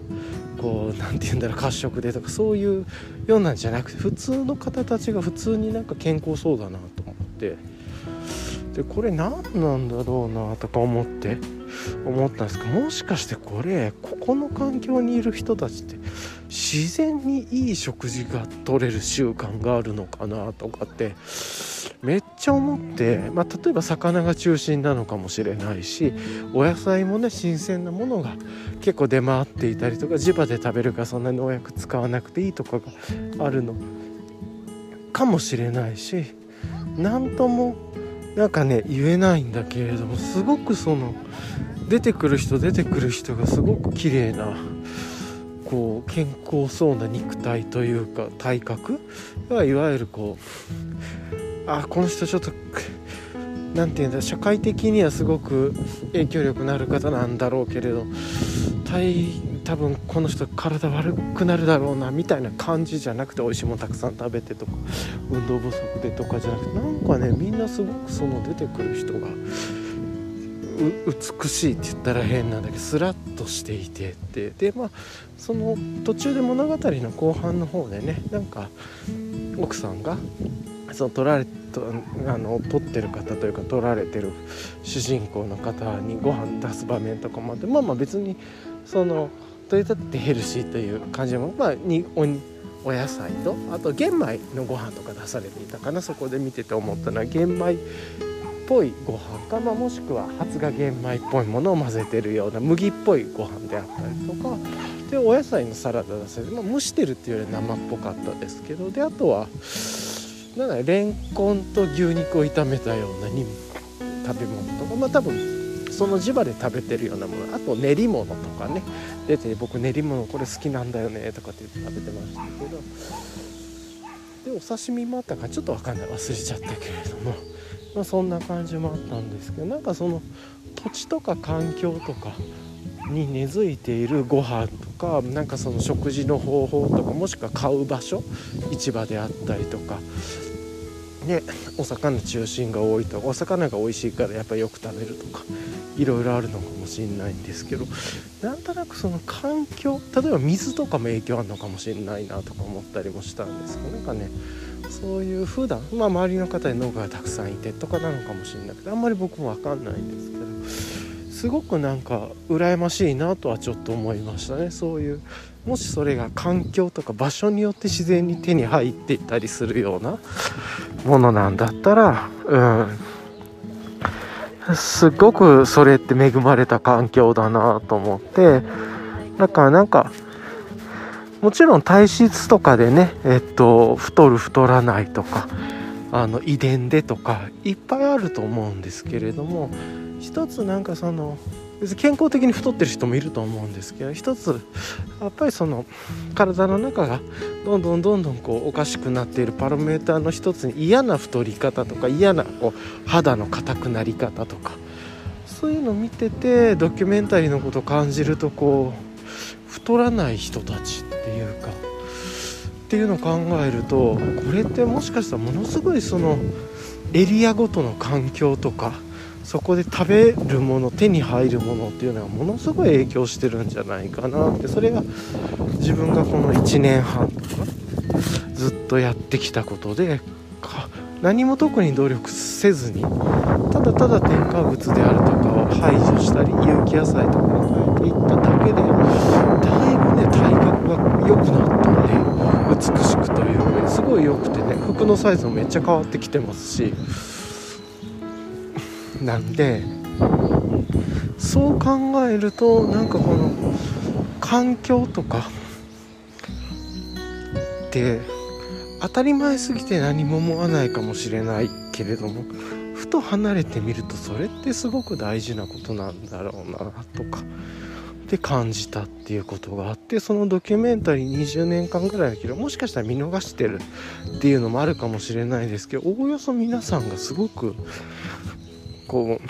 こう何て言うんだろう褐色でとかそういうようなんじゃなくて普通の方たちが普通になんか健康そうだなと思って。でこれ何なんだろうなとか思って思ったんですけどもしかしてこれここの環境にいる人たちって自然にいい食事が取れる習慣があるのかなとかってめっちゃ思って、まあ、例えば魚が中心なのかもしれないしお野菜もね新鮮なものが結構出回っていたりとか地場で食べるからそんなに農薬使わなくていいとかがあるのかもしれないし何ともなんかね言えないんだけれどもすごくその出てくる人出てくる人がすごく綺麗なこう健康そうな肉体というか体格はいわゆるこうあこの人ちょっと何て言うんだ社会的にはすごく影響力のある方なんだろうけれど多分この人体悪くなるだろうなみたいな感じじゃなくて美味しいものたくさん食べてとか運動不足でとかじゃなくてなんかねみんなすごくその出てくる人が美しいって言ったら変なんだけどスラッとしていてってでまあその途中で物語の後半の方でねなんか奥さんがその取られとあの撮ってる方というか撮られてる主人公の方にご飯出す場面とかもあってまあまあ別にそのといったってヘルシーという感じもまあにおお野菜とあと玄米のご飯とか出されていたかなそこで見てて思ったのは玄米っぽいご飯か、まあ、もしくは発芽玄米っぽいものを混ぜてるような麦っぽいご飯であったりとかでお野菜のサラダ出せて、まあ、蒸してるっていうよりは生っぽかったですけどであとはなんだレンコンと牛肉を炒めたような食べ物とかまあ多分その地場で食べてるようなもの。あと練り物とかね。出て僕練り物これ好きなんだよねとかって言って食べてましたけど。でお刺身もあったかちょっと分かんない。忘れちゃったけれども、まあ、そんな感じもあったんですけど。なんかその土地とか環境とかに根付いているご飯とかなんかその食事の方法とかもしくは買う場所市場であったりとか。ねお魚中心が多いとお魚が美味しいからやっぱりよく食べるとかいろいろあるのかもしれないんですけどなんとなくその環境例えば水とかも影響あるのかもしれないなとか思ったりもしたんですけどなんかねそういう普段まあ周りの方に農家がたくさんいてとかなのかもしれなくてあんまり僕も分かんないんですけど。すごくなんか羨ましいなとはちょっと思いましたね。そういうもしそれが環境とか場所によって自然に手に入っていたりするようなものなんだったらうん。すごくそれって恵まれた環境だなと思ってだからなんかもちろん体質とかでねえっと太る太らないとかあの遺伝でとかいっぱいあると思うんですけれども一つなんかその別に健康的に太ってる人もいると思うんですけど一つやっぱりその体の中がどんどんどんどんこうおかしくなっているパラメーターの一つに嫌な太り方とか嫌なこう肌の硬くなり方とかそういうのを見ててドキュメンタリーのことを感じるとこう太らない人たちっていうかっていうのを考えるとこれってもしかしたらものすごいそのエリアごとの環境とかそこで食べるもの手に入るものっていうのはものすごい影響してるんじゃないかなってそれが自分がこの1年半とかずっとやってきたことで何も特に努力せずにただただ添加物であるとかを排除したり有機野菜とかに変えていっただけでだいぶね体格が良くなったんで美しくというかすごい良くてね服のサイズもめっちゃ変わってきてますしなんでそう考えるとなんかこの環境とかって当たり前すぎて何も思わないかもしれないけれどもふと離れてみるとそれってすごく大事なことなんだろうなとかって感じたっていうことがあってそのドキュメンタリー20年間ぐらいだけどもしかしたら見逃してるっていうのもあるかもしれないですけどおおよそ皆さんがすごくこう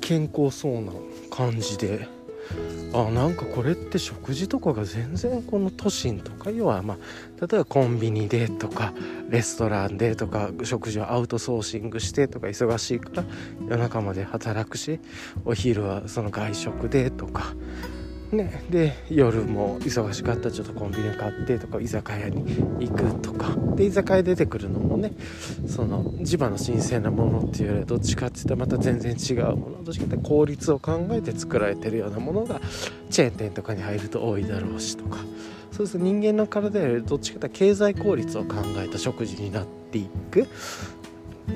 健康そうな感じで。あなんかこれって食事とかが全然この都心とか要はまあ例えばコンビニでとかレストランでとか食事をアウトソーシングしてとか忙しいから夜中まで働くしお昼はその外食でとか。ね、で夜も忙しかったらちょっとコンビニ買ってとか居酒屋に行くとか。で居酒屋出てくるのもねその地場の新鮮なものっていうよりはどっちかっていったらまた全然違うもの。どっちかって効率を考えて作られてるようなものがチェーン店とかに入ると多いだろうしとか。そうすると人間の体よりどっちかって経済効率を考えた食事になっていく。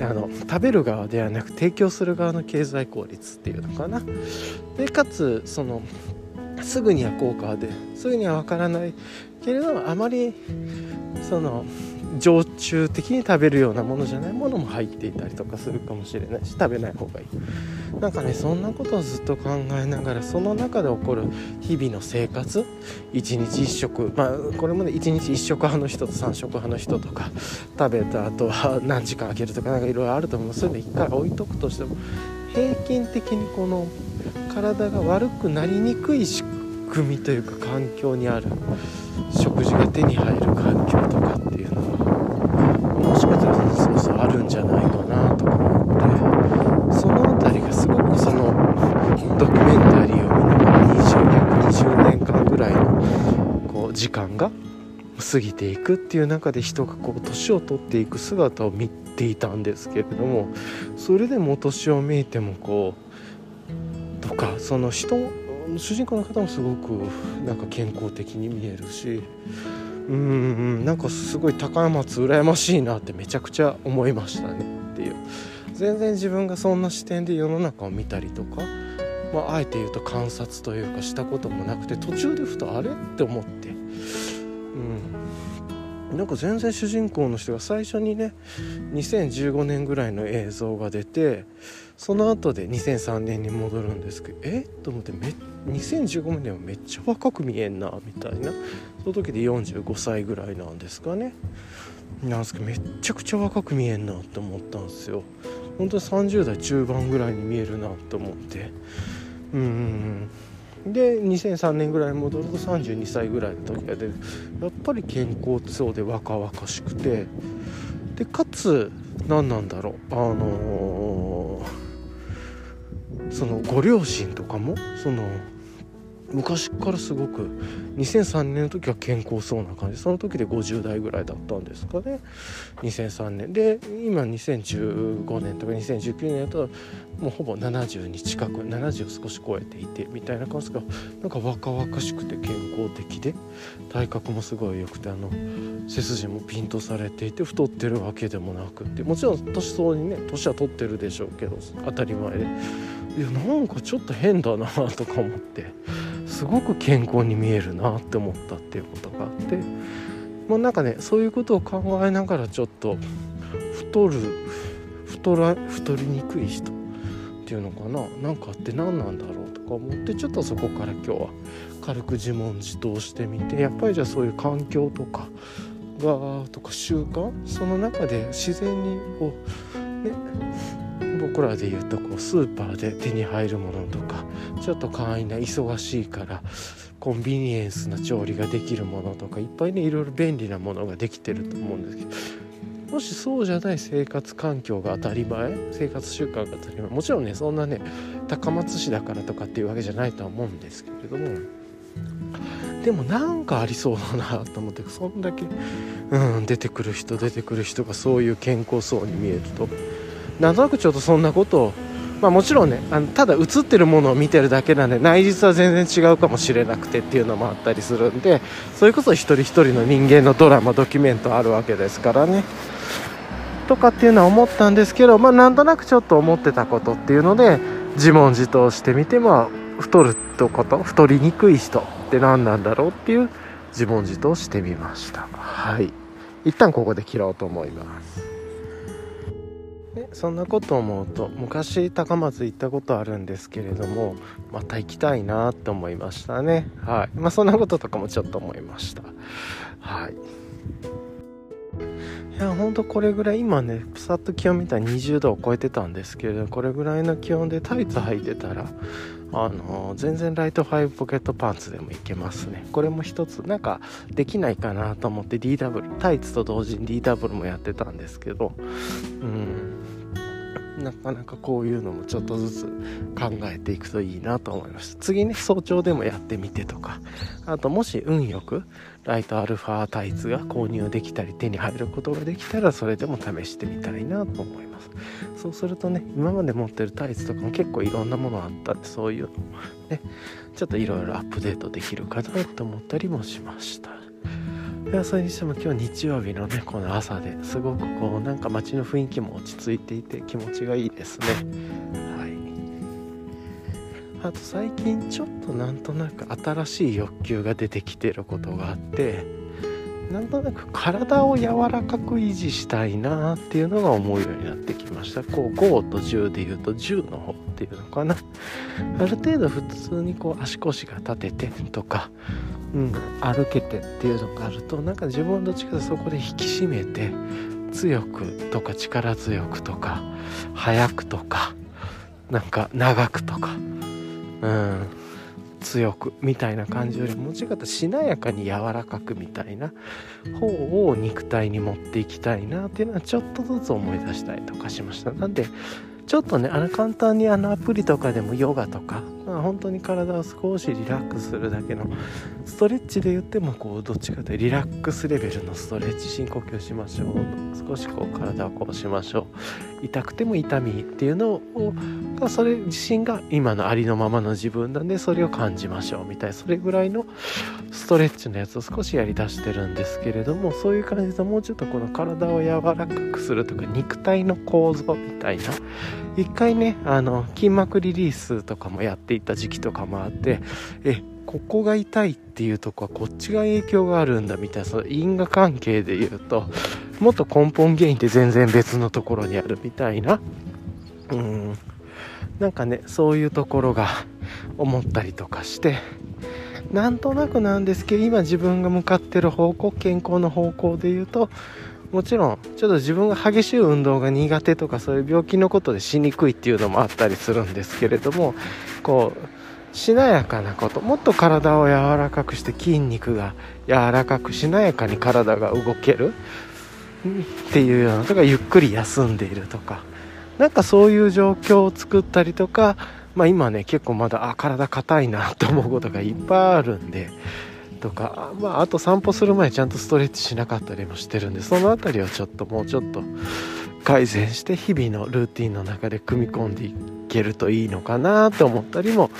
あの食べる側ではなく提供する側の経済効率っていうのかな。でかつそのすぐには効果はですぐにはわからないけれどもあまりその常駐的に食べるようなものじゃないものも入っていたりとかするかもしれないし食べない方がいい。なんかねそんなことをずっと考えながらその中で起こる日々の生活一日一食まあこれもね一日一食派の人と三食派の人とか食べた後は何時間空けるとかなんかいろいろあると思う。そういうの一回置いとくとしても平均的にこの体が悪くなりにくい仕組みというか環境にある食事が手に入る環境とかっていうのはもしかしたらそうそうあるんじゃないかなとか思ってその辺りがすごくそのドキュメンタリーを見ながら20年20年間ぐらいのこう時間が過ぎていくっていう中で人がこう年を取っていく姿を見ていたんですけれどもそれでも年をめいてもこうとか。その人主人公の方もすごくなんか健康的に見えるし。うん。なんかすごい高松羨ましいなってめちゃくちゃ思いましたね。っていう。全然自分がそんな視点で世の中を見たりとか、まあ、あえて言うと観察というかしたこともなくて途中でふとあれって思ってなんか全然主人公の人が最初にね2015年ぐらいの映像が出てその後で2003年に戻るんですけどえ？っと思ってめ2015年でもめっちゃ若く見えんなみたいな。その時で45歳ぐらいなんですかね。なんですけどめっちゃくちゃ若く見えんなって思ったんですよ。本当に30代中盤ぐらいに見えるなって。思ってうん。で2003年ぐらいに戻ると32歳ぐらいの時が出る。やっぱり健康そうで若々しくて。でかつ何なんだろう。あのーそのご両親とかもその昔からすごく2003年の時は健康そうな感じ。その時で50代ぐらいだったんですかね。2003年。で今2015年とか2019年だともうほぼ70に近く70少し超えていてみたいな感じがなんか若々しくて健康的で体格もすごい良くてあの背筋もピンとされていて太ってるわけでもなくってもちろん年相にね年は取ってるでしょうけど当たり前で。いやなんかちょっと変だなとか思ってすごく健康に見えるなって思ったっていうことがあってまあなんかねそういうことを考えながらちょっと太る太ら太りにくい人ていうのかな？何かって何なんだろうとか思ってちょっとそこから今日は軽く自問自答してみてやっぱりじゃあそういう環境とかがとか習慣？その中で自然にこうね？僕らで言うとこうスーパーで手に入るものとかちょっと簡易な忙しいからコンビニエンスな調理ができるものとかいっぱいねいろいろ便利なものができてると思うんですけどもしそうじゃない生活環境が当たり前生活習慣が当たり前もちろんねそんなね高松市だからとかっていうわけじゃないとは思うんですけれどもでもなんかありそうだなと思ってそんだけ、うん、出てくる人出てくる人がそういう健康そうに見えるとなんとなくちょっとそんなことをまあもちろんねあのただ映ってるものを見てるだけなんで内実は全然違うかもしれなくてっていうのもあったりするんでそれこそ一人一人の人間のドラマドキュメントあるわけですからね。とかっていうのは思ったんですけどまあなんとなくちょっと思ってたことっていうので自問自答してみてまあ太るってこと太りにくい人って何なんだろうっていう自問自答してみました。はい。一旦ここで切ろうと思います。でそんなこと思うと昔高松行ったことあるんですけれどもまた行きたいなって思いましたね。はい。まあそんなこととかもちょっと思いました。はい。いやほんとこれぐらい今ねさっと気温見たら20度を超えてたんですけれどこれぐらいの気温でタイツ履いてたらあの全然ライト5ポケットパンツでもいけますね。これも一つなんかできないかなと思って DW タイツと同時に DW もやってたんですけどうん。なかなかこういうのもちょっとずつ考えていくといいなと思いました次ね早朝でもやってみてとか。あともし運よくライトアルファタイツが購入できたり手に入ることができたらそれでも試してみたいなと思います。そうするとね今まで持ってるタイツとかも結構いろんなものあった。んでそういうのもねちょっといろいろアップデートできるかなと思ったりもしました。それにしても今日日曜日のねこの朝ですごくこうなんか街の雰囲気も落ち着いていて気持ちがいいですね。はい。あと最近ちょっとなんとなく新しい欲求が出てきてることがあってなんとなく体を柔らかく維持したいなっていうのが思うようになってきました。こう5と10で言うと10の方っていうのかな。ある程度普通にこう足腰が立ててとかうん、歩けてっていうのがあるとなんか自分のどっちかそこで引き締めて強くとか力強くとか速くとかなんか長くとかうん。強くみたいな感じよりもち方しなやかに柔らかくみたいな方を肉体に持っていきたいなっていうのはちょっとずつ思い出したりとかしました。なんでちょっとねあの簡単にあのアプリとかでもヨガとか、まあ、本当に体を少しリラックスするだけのストレッチで言ってもこうどっちかというとリラックスレベルのストレッチ深呼吸しましょう。少しこう体をこうしましょう。痛くても痛みっていうのをそれ自身が今のありのままの自分なんでそれを感じましょうみたいなそれぐらいのストレッチのやつを少しやりだしてるんですけれどもそういう感じでもうちょっとこの体を柔らかくするとか肉体の構造みたいな一回ねあの筋膜リリースとかもやっていた時期とかもあってえここが痛いっていうとこはこっちが影響があるんだみたいなその因果関係で言うともっと根本原因って全然別のところにあるみたいな。うん。なんかねそういうところが思ったりとかしてなんとなくなんですけど今自分が向かってる方向健康の方向で言うともちろんちょっと自分が激しい運動が苦手とかそういう病気のことでしにくいっていうのもあったりするんですけれどもこうしなやかなこともっと体を柔らかくして筋肉が柔らかくしなやかに体が動けるっていうようなとかゆっくり休んでいるとかなんかそういう状況を作ったりとかまあ今ね結構まだあ体硬いなと思うことがいっぱいあるんでとか、まあ、あと散歩する前ちゃんとストレッチしなかったりもしてるんでその辺りをちょっともうちょっと改善して日々のルーティンの中で組み込んでいけるといいのかなと思ったりも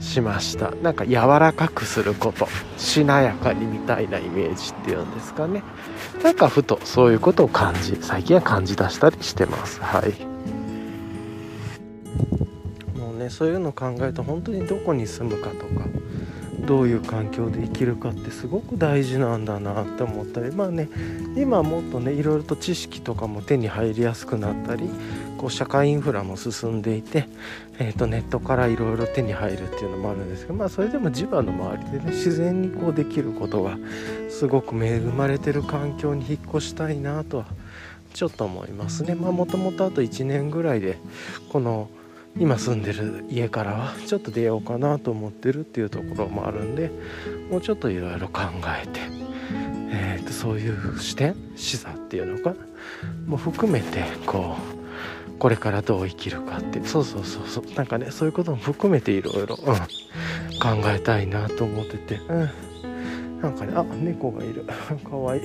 しました。なんか柔らかくすることしなやかにみたいなイメージっていうんですかね。なんかふとそういうことを感じ最近は感じ出したりしてます。はい。もうねそういうのを考えると本当にどこに住むかとかどういう環境で生きるかってすごく大事なんだなって思ったりまあね今もっとねいろいろと知識とかも手に入りやすくなったりこう社会インフラも進んでいて、えー、とネットからいろいろ手に入るっていうのもあるんですけどまあそれでも地場の周りでね自然にこうできることがすごく恵まれてる環境に引っ越したいなとはちょっと思いますね。まあもともとあと1年ぐらいでこの今住んでる家からはちょっと出ようかなと思ってるっていうところもあるんでもうちょっといろいろ考えて、えー、とそういう視点視座っていうのかな？も含めてこうこれからどう生きるかってそうそうそうそうなんかねそういうことも含めていろいろ考えたいなと思ってて、うん、なんかねあ猫がいる。かわいい。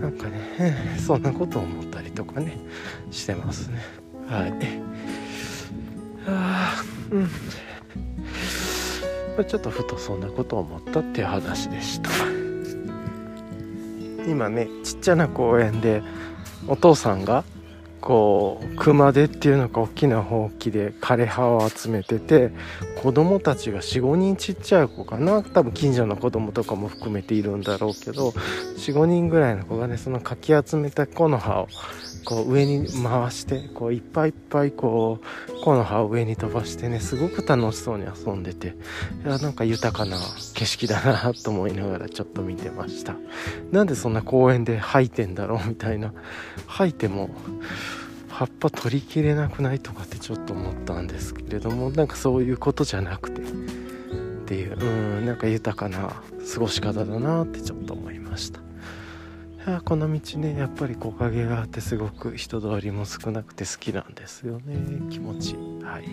なんかねそんなこと思ったりとかねしてますね。はい。あうん。ちょっとふとそんなことを思ったっていう話でした。今ねちっちゃな公園でお父さんがこう熊手っていうのか大きなほうきで枯れ葉を集めてて子供たちが45人ちっちゃい子かな。多分近所の子供とかも含めているんだろうけど45人ぐらいの子がねそのかき集めた木の葉をこう上に回してこういっぱいいっぱいこう木の葉を上に飛ばしてねすごく楽しそうに遊んでていやなんか豊かな景色だなと思いながら ちょっと見てました。なんでそんな公園で吐いてんだろうみたいな。吐いても葉っぱ取りきれなくないとかってちょっと思ったんですけれどもなんかそういうことじゃなくて。っていううんなんか豊かな過ごし方だなってちょっと思いました。やこの道ねやっぱり木陰があってすごく人通りも少なくて好きなんですよね気持ちはい。